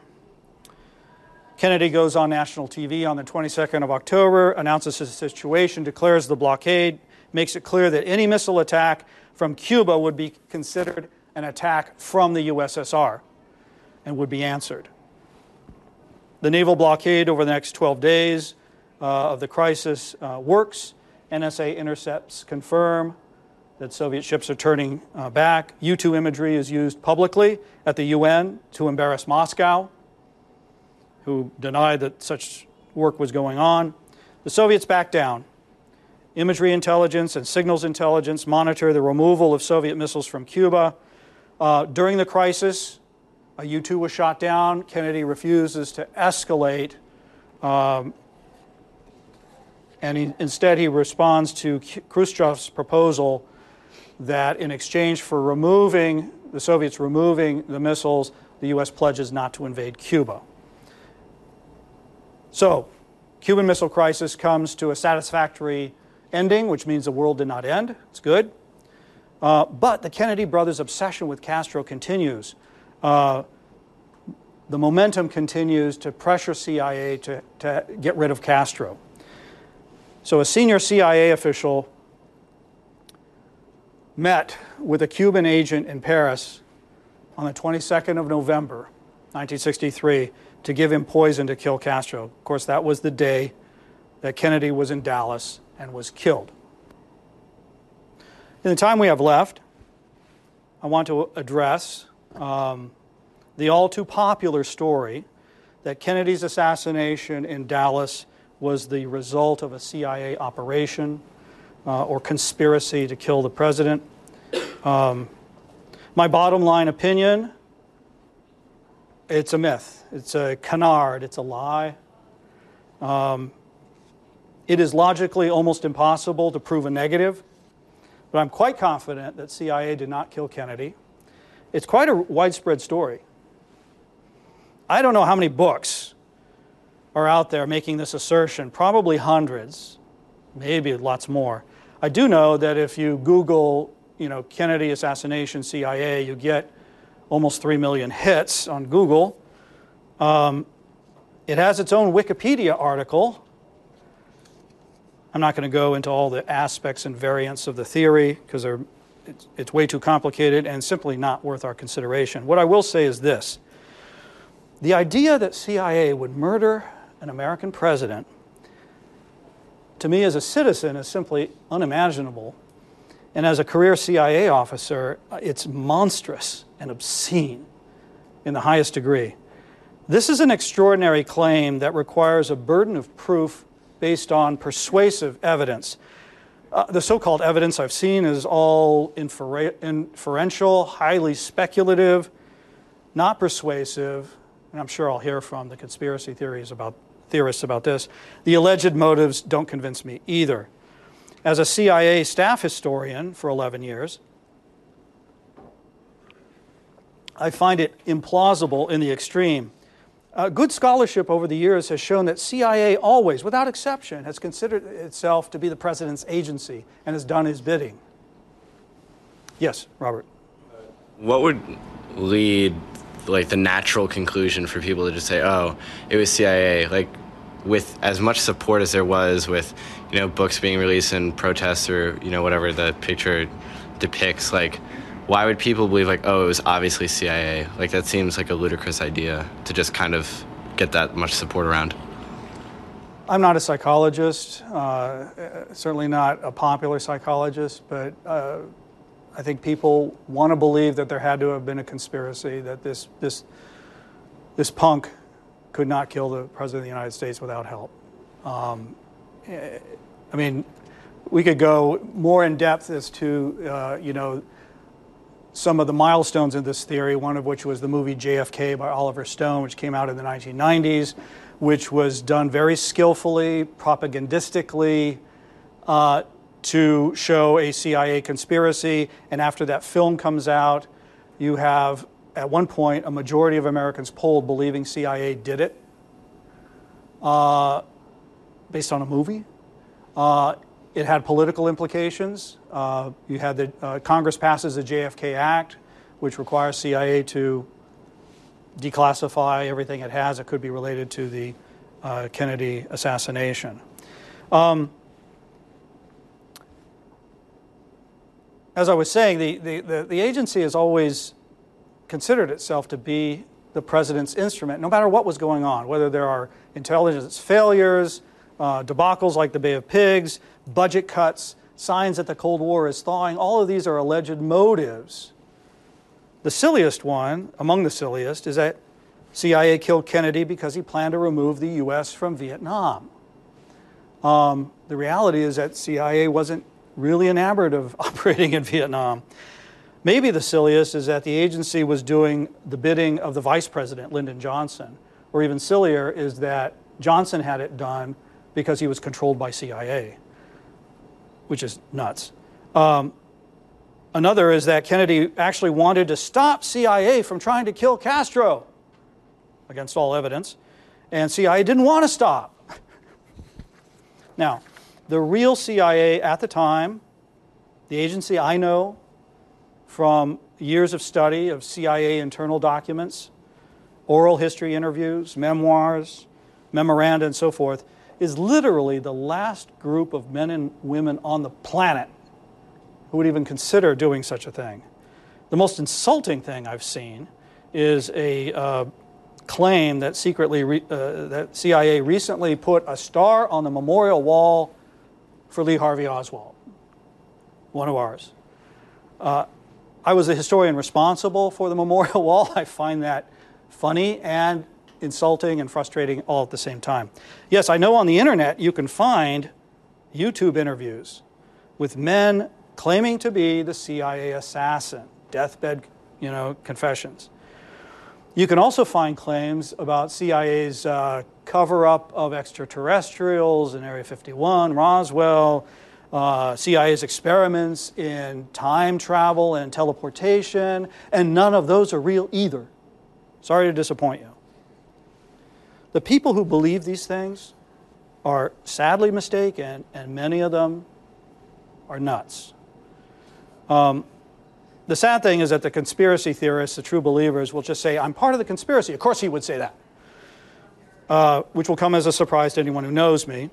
Kennedy goes on national TV on the 22nd of October, announces his situation, declares the blockade, makes it clear that any missile attack from Cuba would be considered an attack from the USSR and would be answered. The naval blockade over the next 12 days uh, of the crisis uh, works. NSA intercepts confirm that Soviet ships are turning uh, back. U 2 imagery is used publicly at the UN to embarrass Moscow, who denied that such work was going on. The Soviets back down. Imagery intelligence and signals intelligence monitor the removal of Soviet missiles from Cuba. Uh, during the crisis, a U 2 was shot down. Kennedy refuses to escalate. Um, and he, instead, he responds to Khrushchev's proposal that in exchange for removing the Soviets removing the missiles, the U.S. pledges not to invade Cuba. So, Cuban Missile Crisis comes to a satisfactory ending, which means the world did not end. It's good. Uh, but the Kennedy brothers' obsession with Castro continues. Uh, the momentum continues to pressure CIA to, to get rid of Castro. So, a senior CIA official met with a Cuban agent in Paris on the 22nd of November, 1963, to give him poison to kill Castro. Of course, that was the day that Kennedy was in Dallas and was killed. In the time we have left, I want to address um, the all too popular story that Kennedy's assassination in Dallas was the result of a CIA operation uh, or conspiracy to kill the president. Um, my bottom line opinion it's a myth, it's a canard, it's a lie. Um, it is logically almost impossible to prove a negative, but I'm quite confident that CIA did not kill Kennedy. It's quite a widespread story. I don't know how many books are out there making this assertion, probably hundreds, maybe lots more. I do know that if you Google, you know, Kennedy assassination CIA, you get almost 3 million hits on Google. Um, it has its own Wikipedia article. I'm not going to go into all the aspects and variants of the theory because it's, it's way too complicated and simply not worth our consideration. What I will say is this the idea that CIA would murder an American president to me as a citizen is simply unimaginable. And as a career CIA officer, it's monstrous and obscene in the highest degree. This is an extraordinary claim that requires a burden of proof based on persuasive evidence. Uh, the so called evidence I've seen is all infer- inferential, highly speculative, not persuasive, and I'm sure I'll hear from the conspiracy theories about theorists about this. The alleged motives don't convince me either. As a CIA staff historian for 11 years, I find it implausible in the extreme. Uh, good scholarship over the years has shown that CIA always, without exception, has considered itself to be the president's agency and has done his bidding. Yes, Robert. What would lead like the natural conclusion for people to just say, "Oh, it was CIA." Like with as much support as there was with you know books being released and protests or you know whatever the picture depicts like why would people believe like oh it was obviously cia like that seems like a ludicrous idea to just kind of get that much support around i'm not a psychologist uh, certainly not a popular psychologist but uh, i think people want to believe that there had to have been a conspiracy that this this this punk could not kill the president of the United States without help. Um, I mean, we could go more in depth as to, uh, you know, some of the milestones in this theory, one of which was the movie JFK by Oliver Stone, which came out in the 1990s, which was done very skillfully, propagandistically, uh, to show a CIA conspiracy. And after that film comes out, you have at one point, a majority of Americans polled believing CIA did it uh, based on a movie. Uh, it had political implications. Uh, you had the uh, Congress passes the JFK Act, which requires CIA to declassify everything it has that could be related to the uh, Kennedy assassination. Um, as I was saying, the, the, the, the agency is always considered itself to be the president's instrument, no matter what was going on, whether there are intelligence failures, uh, debacles like the Bay of Pigs, budget cuts, signs that the Cold War is thawing. All of these are alleged motives. The silliest one, among the silliest, is that CIA killed Kennedy because he planned to remove the U.S. from Vietnam. Um, the reality is that CIA wasn't really enamored of operating in Vietnam. Maybe the silliest is that the agency was doing the bidding of the vice president, Lyndon Johnson. Or even sillier is that Johnson had it done because he was controlled by CIA, which is nuts. Um, another is that Kennedy actually wanted to stop CIA from trying to kill Castro, against all evidence, and CIA didn't want to stop. now, the real CIA at the time, the agency I know from years of study of CIA internal documents, oral history interviews, memoirs, memoranda, and so forth, is literally the last group of men and women on the planet who would even consider doing such a thing. The most insulting thing I've seen is a uh, claim that secretly re- uh, that CIA recently put a star on the memorial wall for Lee Harvey Oswald, one of ours. Uh, I was the historian responsible for the memorial wall. I find that funny and insulting and frustrating all at the same time. Yes, I know on the internet you can find YouTube interviews with men claiming to be the CIA assassin, deathbed, you know, confessions. You can also find claims about CIA's uh, cover up of extraterrestrials in Area 51, Roswell, uh, CIA's experiments in time travel and teleportation, and none of those are real either. Sorry to disappoint you. The people who believe these things are sadly mistaken, and many of them are nuts. Um, the sad thing is that the conspiracy theorists, the true believers, will just say, I'm part of the conspiracy. Of course, he would say that, uh, which will come as a surprise to anyone who knows me.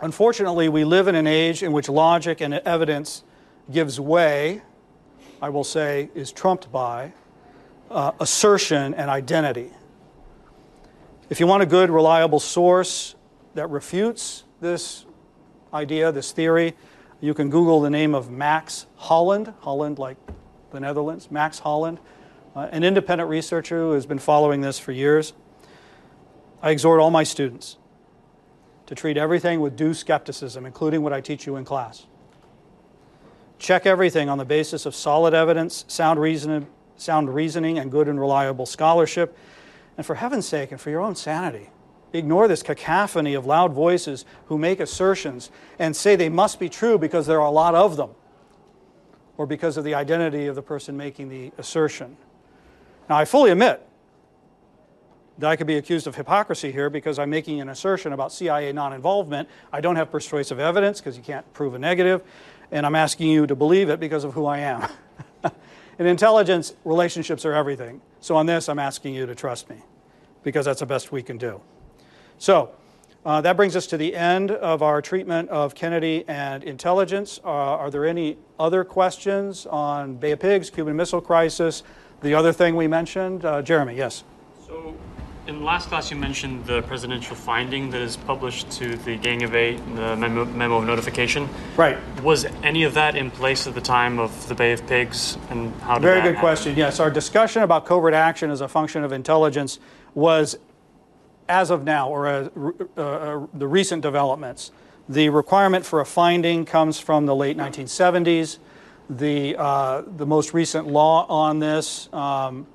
Unfortunately, we live in an age in which logic and evidence gives way, I will say, is trumped by uh, assertion and identity. If you want a good, reliable source that refutes this idea, this theory, you can Google the name of Max Holland, Holland like the Netherlands, Max Holland, uh, an independent researcher who has been following this for years. I exhort all my students to treat everything with due skepticism, including what I teach you in class. Check everything on the basis of solid evidence, sound, reason, sound reasoning, and good and reliable scholarship. And for heaven's sake, and for your own sanity, ignore this cacophony of loud voices who make assertions and say they must be true because there are a lot of them or because of the identity of the person making the assertion. Now, I fully admit that I could be accused of hypocrisy here because I'm making an assertion about CIA non involvement. I don't have persuasive evidence because you can't prove a negative, and I'm asking you to believe it because of who I am. In intelligence, relationships are everything. So on this, I'm asking you to trust me because that's the best we can do. So uh, that brings us to the end of our treatment of Kennedy and intelligence. Uh, are there any other questions on Bay of Pigs, Cuban Missile Crisis, the other thing we mentioned? Uh, Jeremy, yes. So in last class, you mentioned the presidential finding that is published to the Gang of Eight, the memo, memo, of notification. Right. Was any of that in place at the time of the Bay of Pigs, and how did Very good happen? question. Yes, our discussion about covert action as a function of intelligence was, as of now, or uh, uh, the recent developments. The requirement for a finding comes from the late 1970s. The uh, the most recent law on this, um,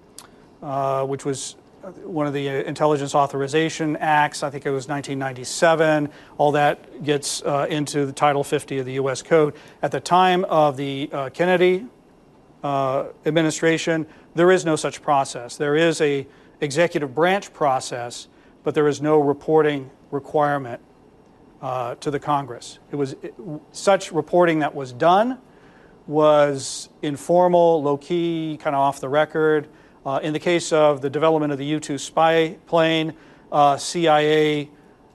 uh, which was one of the Intelligence Authorization Acts, I think it was 1997. All that gets uh, into the Title 50 of the U.S. Code. At the time of the uh, Kennedy uh, administration, there is no such process. There is a executive branch process, but there is no reporting requirement uh, to the Congress. It was it, such reporting that was done was informal, low key, kind of off the record. Uh, in the case of the development of the U 2 spy plane, uh, CIA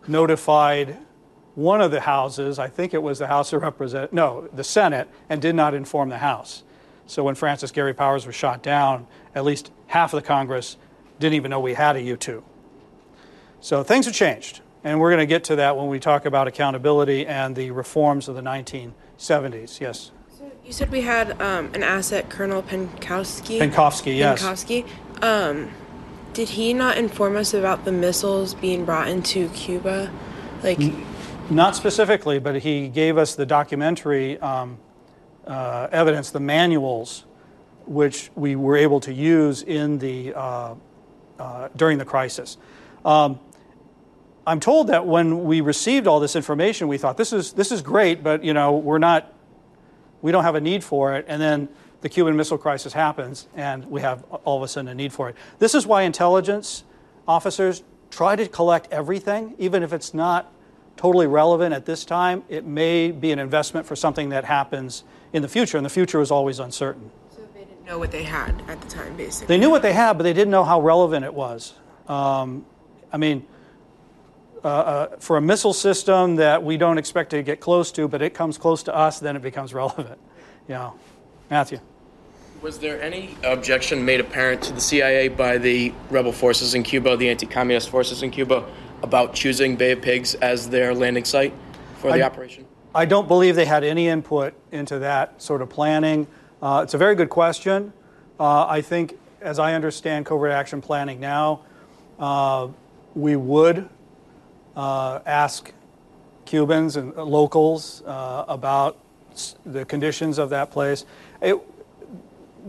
notified one of the houses, I think it was the House of Representatives, no, the Senate, and did not inform the House. So when Francis Gary Powers was shot down, at least half of the Congress didn't even know we had a U 2. So things have changed. And we're going to get to that when we talk about accountability and the reforms of the 1970s. Yes. So you said we had um, an asset, Colonel Penkowski. Penkovsky, yes. Penkovsky. Um, did he not inform us about the missiles being brought into Cuba? Like, Not specifically, but he gave us the documentary um, uh, evidence, the manuals, which we were able to use in the uh, uh, during the crisis. Um, I'm told that when we received all this information, we thought this is this is great, but you know we're not, we don't have a need for it. And then the Cuban Missile Crisis happens, and we have all of a sudden a need for it. This is why intelligence officers try to collect everything, even if it's not totally relevant at this time. It may be an investment for something that happens in the future, and the future is always uncertain. So they know what they had at the time, basically. They knew what they had, but they didn't know how relevant it was. Um, I mean, uh, uh, for a missile system that we don't expect to get close to, but it comes close to us, then it becomes relevant. You know, Matthew. Was there any objection made apparent to the CIA by the rebel forces in Cuba, the anti communist forces in Cuba, about choosing Bay of Pigs as their landing site for the I- operation? I don't believe they had any input into that sort of planning. Uh, it's a very good question. Uh, I think, as I understand covert action planning now, uh, we would uh, ask Cubans and locals uh, about the conditions of that place. It,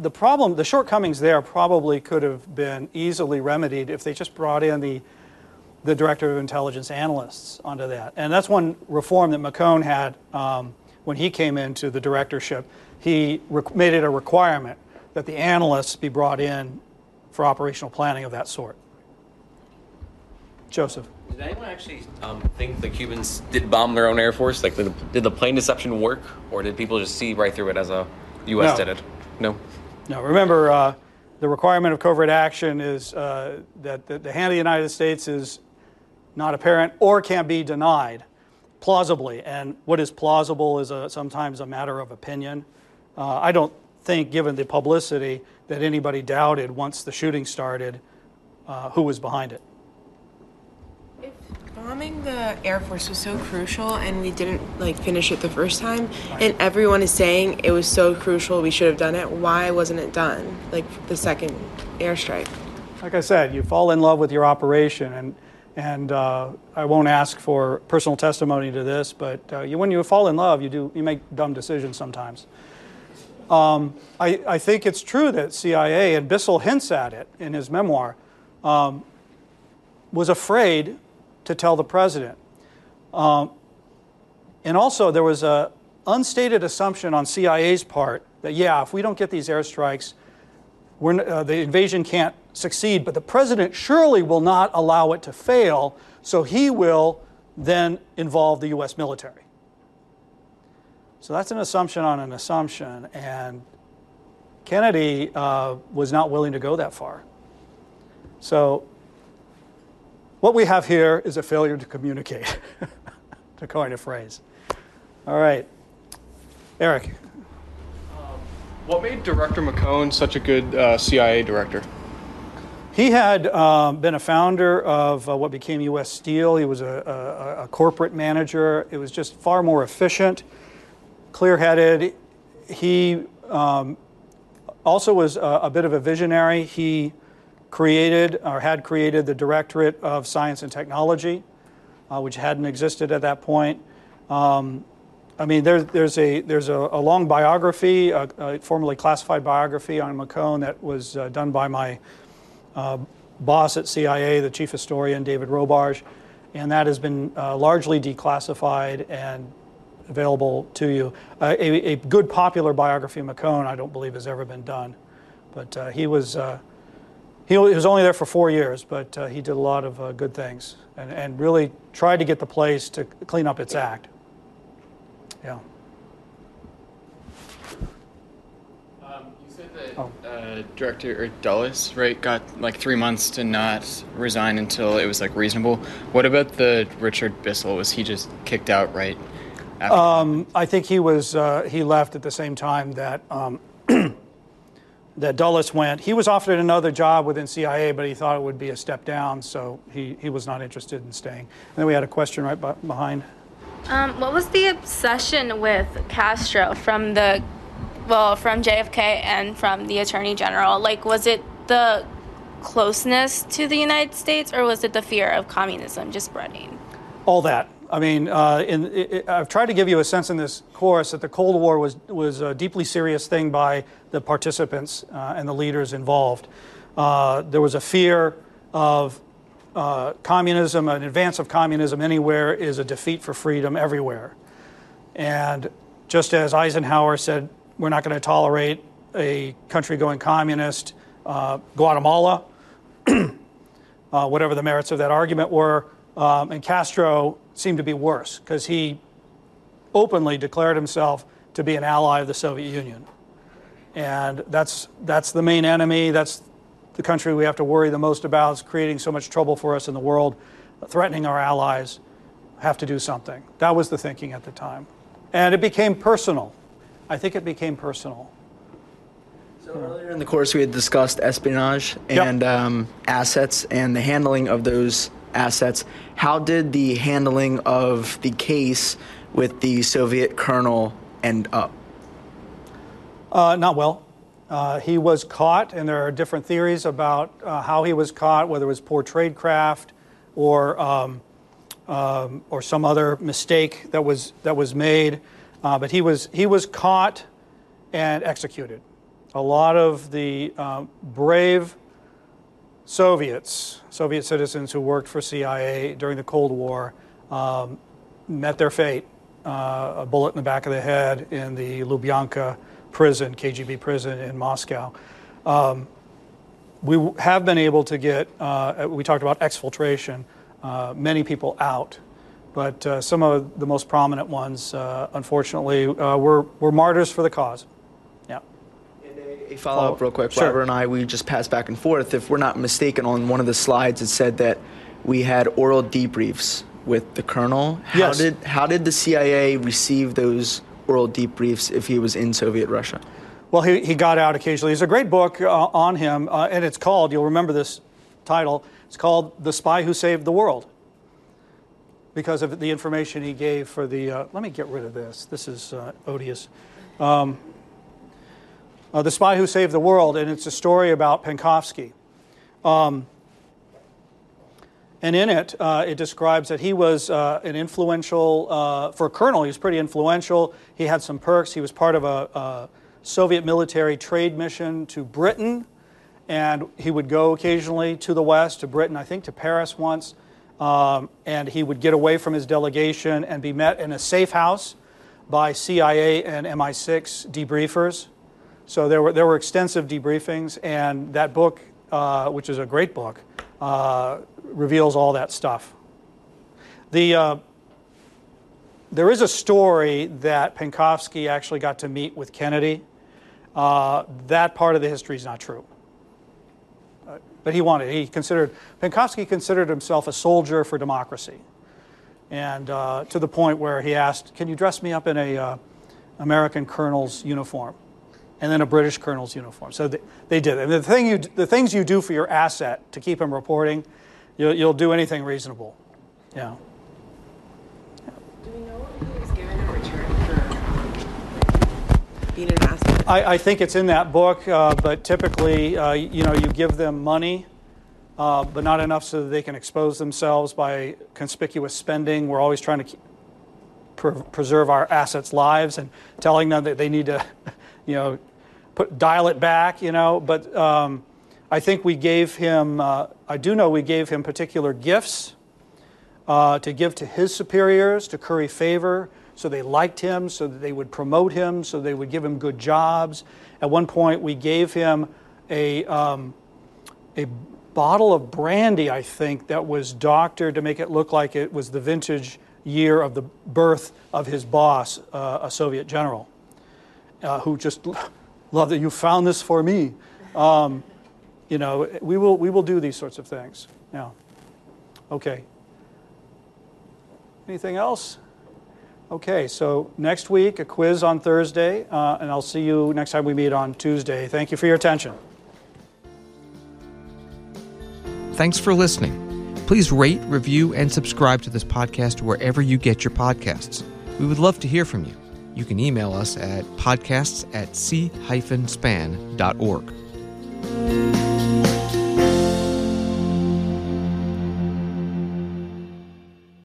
the problem, the shortcomings there probably could have been easily remedied if they just brought in the the director of intelligence analysts onto that. And that's one reform that McCone had um, when he came into the directorship. He made it a requirement that the analysts be brought in for operational planning of that sort. Joseph. Did anyone actually um, think the Cubans did bomb their own air force? Like, did the, did the plane deception work, or did people just see right through it as a U.S. No. did it? No. Now, remember, uh, the requirement of covert action is uh, that the, the hand of the United States is not apparent or can be denied plausibly. And what is plausible is a, sometimes a matter of opinion. Uh, I don't think, given the publicity, that anybody doubted once the shooting started uh, who was behind it. If bombing the Air Force was so crucial and we didn't like finish it the first time, and everyone is saying it was so crucial we should have done it, why wasn't it done? Like the second airstrike. Like I said, you fall in love with your operation, and and uh, I won't ask for personal testimony to this, but uh, you, when you fall in love, you do you make dumb decisions sometimes. Um, I, I think it's true that CIA and Bissell hints at it in his memoir, um, was afraid to tell the president, um, and also there was a unstated assumption on CIA's part that yeah, if we don't get these airstrikes, uh, the invasion can't succeed, but the president surely will not allow it to fail, so he will then involve the U.S. military. So that's an assumption on an assumption, and Kennedy uh, was not willing to go that far. So what we have here is a failure to communicate, to coin a phrase. All right, Eric. What made Director McCone such a good uh, CIA director? He had um, been a founder of uh, what became U.S. Steel. He was a, a, a corporate manager. It was just far more efficient, clear headed. He um, also was a, a bit of a visionary. He created or had created the Directorate of Science and Technology, uh, which hadn't existed at that point. Um, I mean, there, there's a there's a, a long biography, a, a formerly classified biography on McCone that was uh, done by my uh, boss at CIA, the chief historian David Robarge, and that has been uh, largely declassified and available to you. Uh, a, a good popular biography of McCone, I don't believe, has ever been done, but uh, he was. Uh, he was only there for four years, but uh, he did a lot of uh, good things and, and really tried to get the place to clean up its act. Yeah. Um, you said that Oh. uh, Director or Dulles, right, got like three months to not resign until it was like reasonable. What about the Richard Bissell? Was he just kicked out right after? I think he was uh, he left at the same time that um, that Dulles went. He was offered another job within CIA, but he thought it would be a step down, so he, he was not interested in staying. And then we had a question right b- behind. Um, what was the obsession with Castro from the, well, from JFK and from the Attorney General? Like, was it the closeness to the United States, or was it the fear of communism just spreading? All that. I mean, uh, in, it, I've tried to give you a sense in this course that the Cold War was, was a deeply serious thing by the participants uh, and the leaders involved. Uh, there was a fear of uh, communism, an advance of communism anywhere is a defeat for freedom everywhere. And just as Eisenhower said, we're not going to tolerate a country going communist, uh, Guatemala, uh, whatever the merits of that argument were, um, and Castro seemed to be worse because he openly declared himself to be an ally of the Soviet Union. And that's, that's the main enemy. That's the country we have to worry the most about. It's creating so much trouble for us in the world, threatening our allies. Have to do something. That was the thinking at the time. And it became personal. I think it became personal. So earlier in the course, we had discussed espionage Yep. and um, assets and the handling of those assets. How did the handling of the case with the Soviet colonel end up? Uh, not well. Uh, he was caught, and there are different theories about uh, how he was caught, whether it was poor tradecraft or um, um, or some other mistake that was that was made. Uh, but he was he was caught and executed. A lot of the um, brave Soviets, Soviet citizens who worked for CIA during the Cold War, um, met their fate. Uh, a bullet in the back of the head in the Lubyanka prison, KGB prison in Moscow. Um, we have been able to get, uh, we talked about exfiltration, uh, many people out. But uh, some of the most prominent ones, uh, unfortunately, uh, were, were martyrs for the cause. A follow up, real quick. Sure. Robert and I, we just passed back and forth. If we're not mistaken, on one of the slides, it said that we had oral debriefs with the colonel. How Yes. did how did the CIA receive those oral debriefs if he was in Soviet Russia? Well, he, he got out occasionally. There's a great book uh, on him, uh, and it's called, you'll remember this title, it's called The Spy Who Saved the World. Because of the information he gave for the, uh, let me get rid of this. This is uh, odious. Um, uh, the Spy Who Saved the World, and it's a story about Penkovsky. Um, and in it, uh, it describes that he was uh, an influential, uh, for a colonel, he was pretty influential. He had some perks. He was part of a, a Soviet military trade mission to Britain, and he would go occasionally to the West, to Britain, I think to Paris once. Um, and he would get away from his delegation and be met in a safe house by CIA and MI6 debriefers. So there were, there were extensive debriefings, and that book, uh, which is a great book, uh, reveals all that stuff. The, uh, there is a story that Penkovsky actually got to meet with Kennedy. Uh, that part of the history is not true. Uh, but he wanted, he considered, Penkovsky considered himself a soldier for democracy. And uh, to the point where he asked, Can you dress me up in a American colonel's uniform? And then a British colonel's uniform. So they, they did. And the, thing you, the things you do for your asset to keep him reporting, you'll, you'll do anything reasonable. Yeah. Do we know what he was given in return for being an asset? I, I think it's in that book, uh, but typically, uh, you know, you give them money, uh, but not enough so that they can expose themselves by conspicuous spending. We're always trying to keep, pre- preserve our assets' lives and telling them that they need to, you know, put dial it back. You know, but um, I think we gave him. Uh, I do know we gave him particular gifts uh, to give to his superiors to curry favor so they liked him, so that they would promote him, so they would give him good jobs. At one point, we gave him a, um, a bottle of brandy, I think, that was doctored to make it look like it was the vintage year of the birth of his boss, uh, a Soviet general, uh, who just love that you found this for me. Um, you know, we will, we will do these sorts of things. Now, Okay. Anything else? Okay, so next week, a quiz on Thursday, uh, and I'll see you next time we meet on Tuesday. Thank you for your attention. Thanks for listening. Please rate, review, and subscribe to this podcast wherever you get your podcasts. We would love to hear from you. You can email us at podcasts at c-span.org.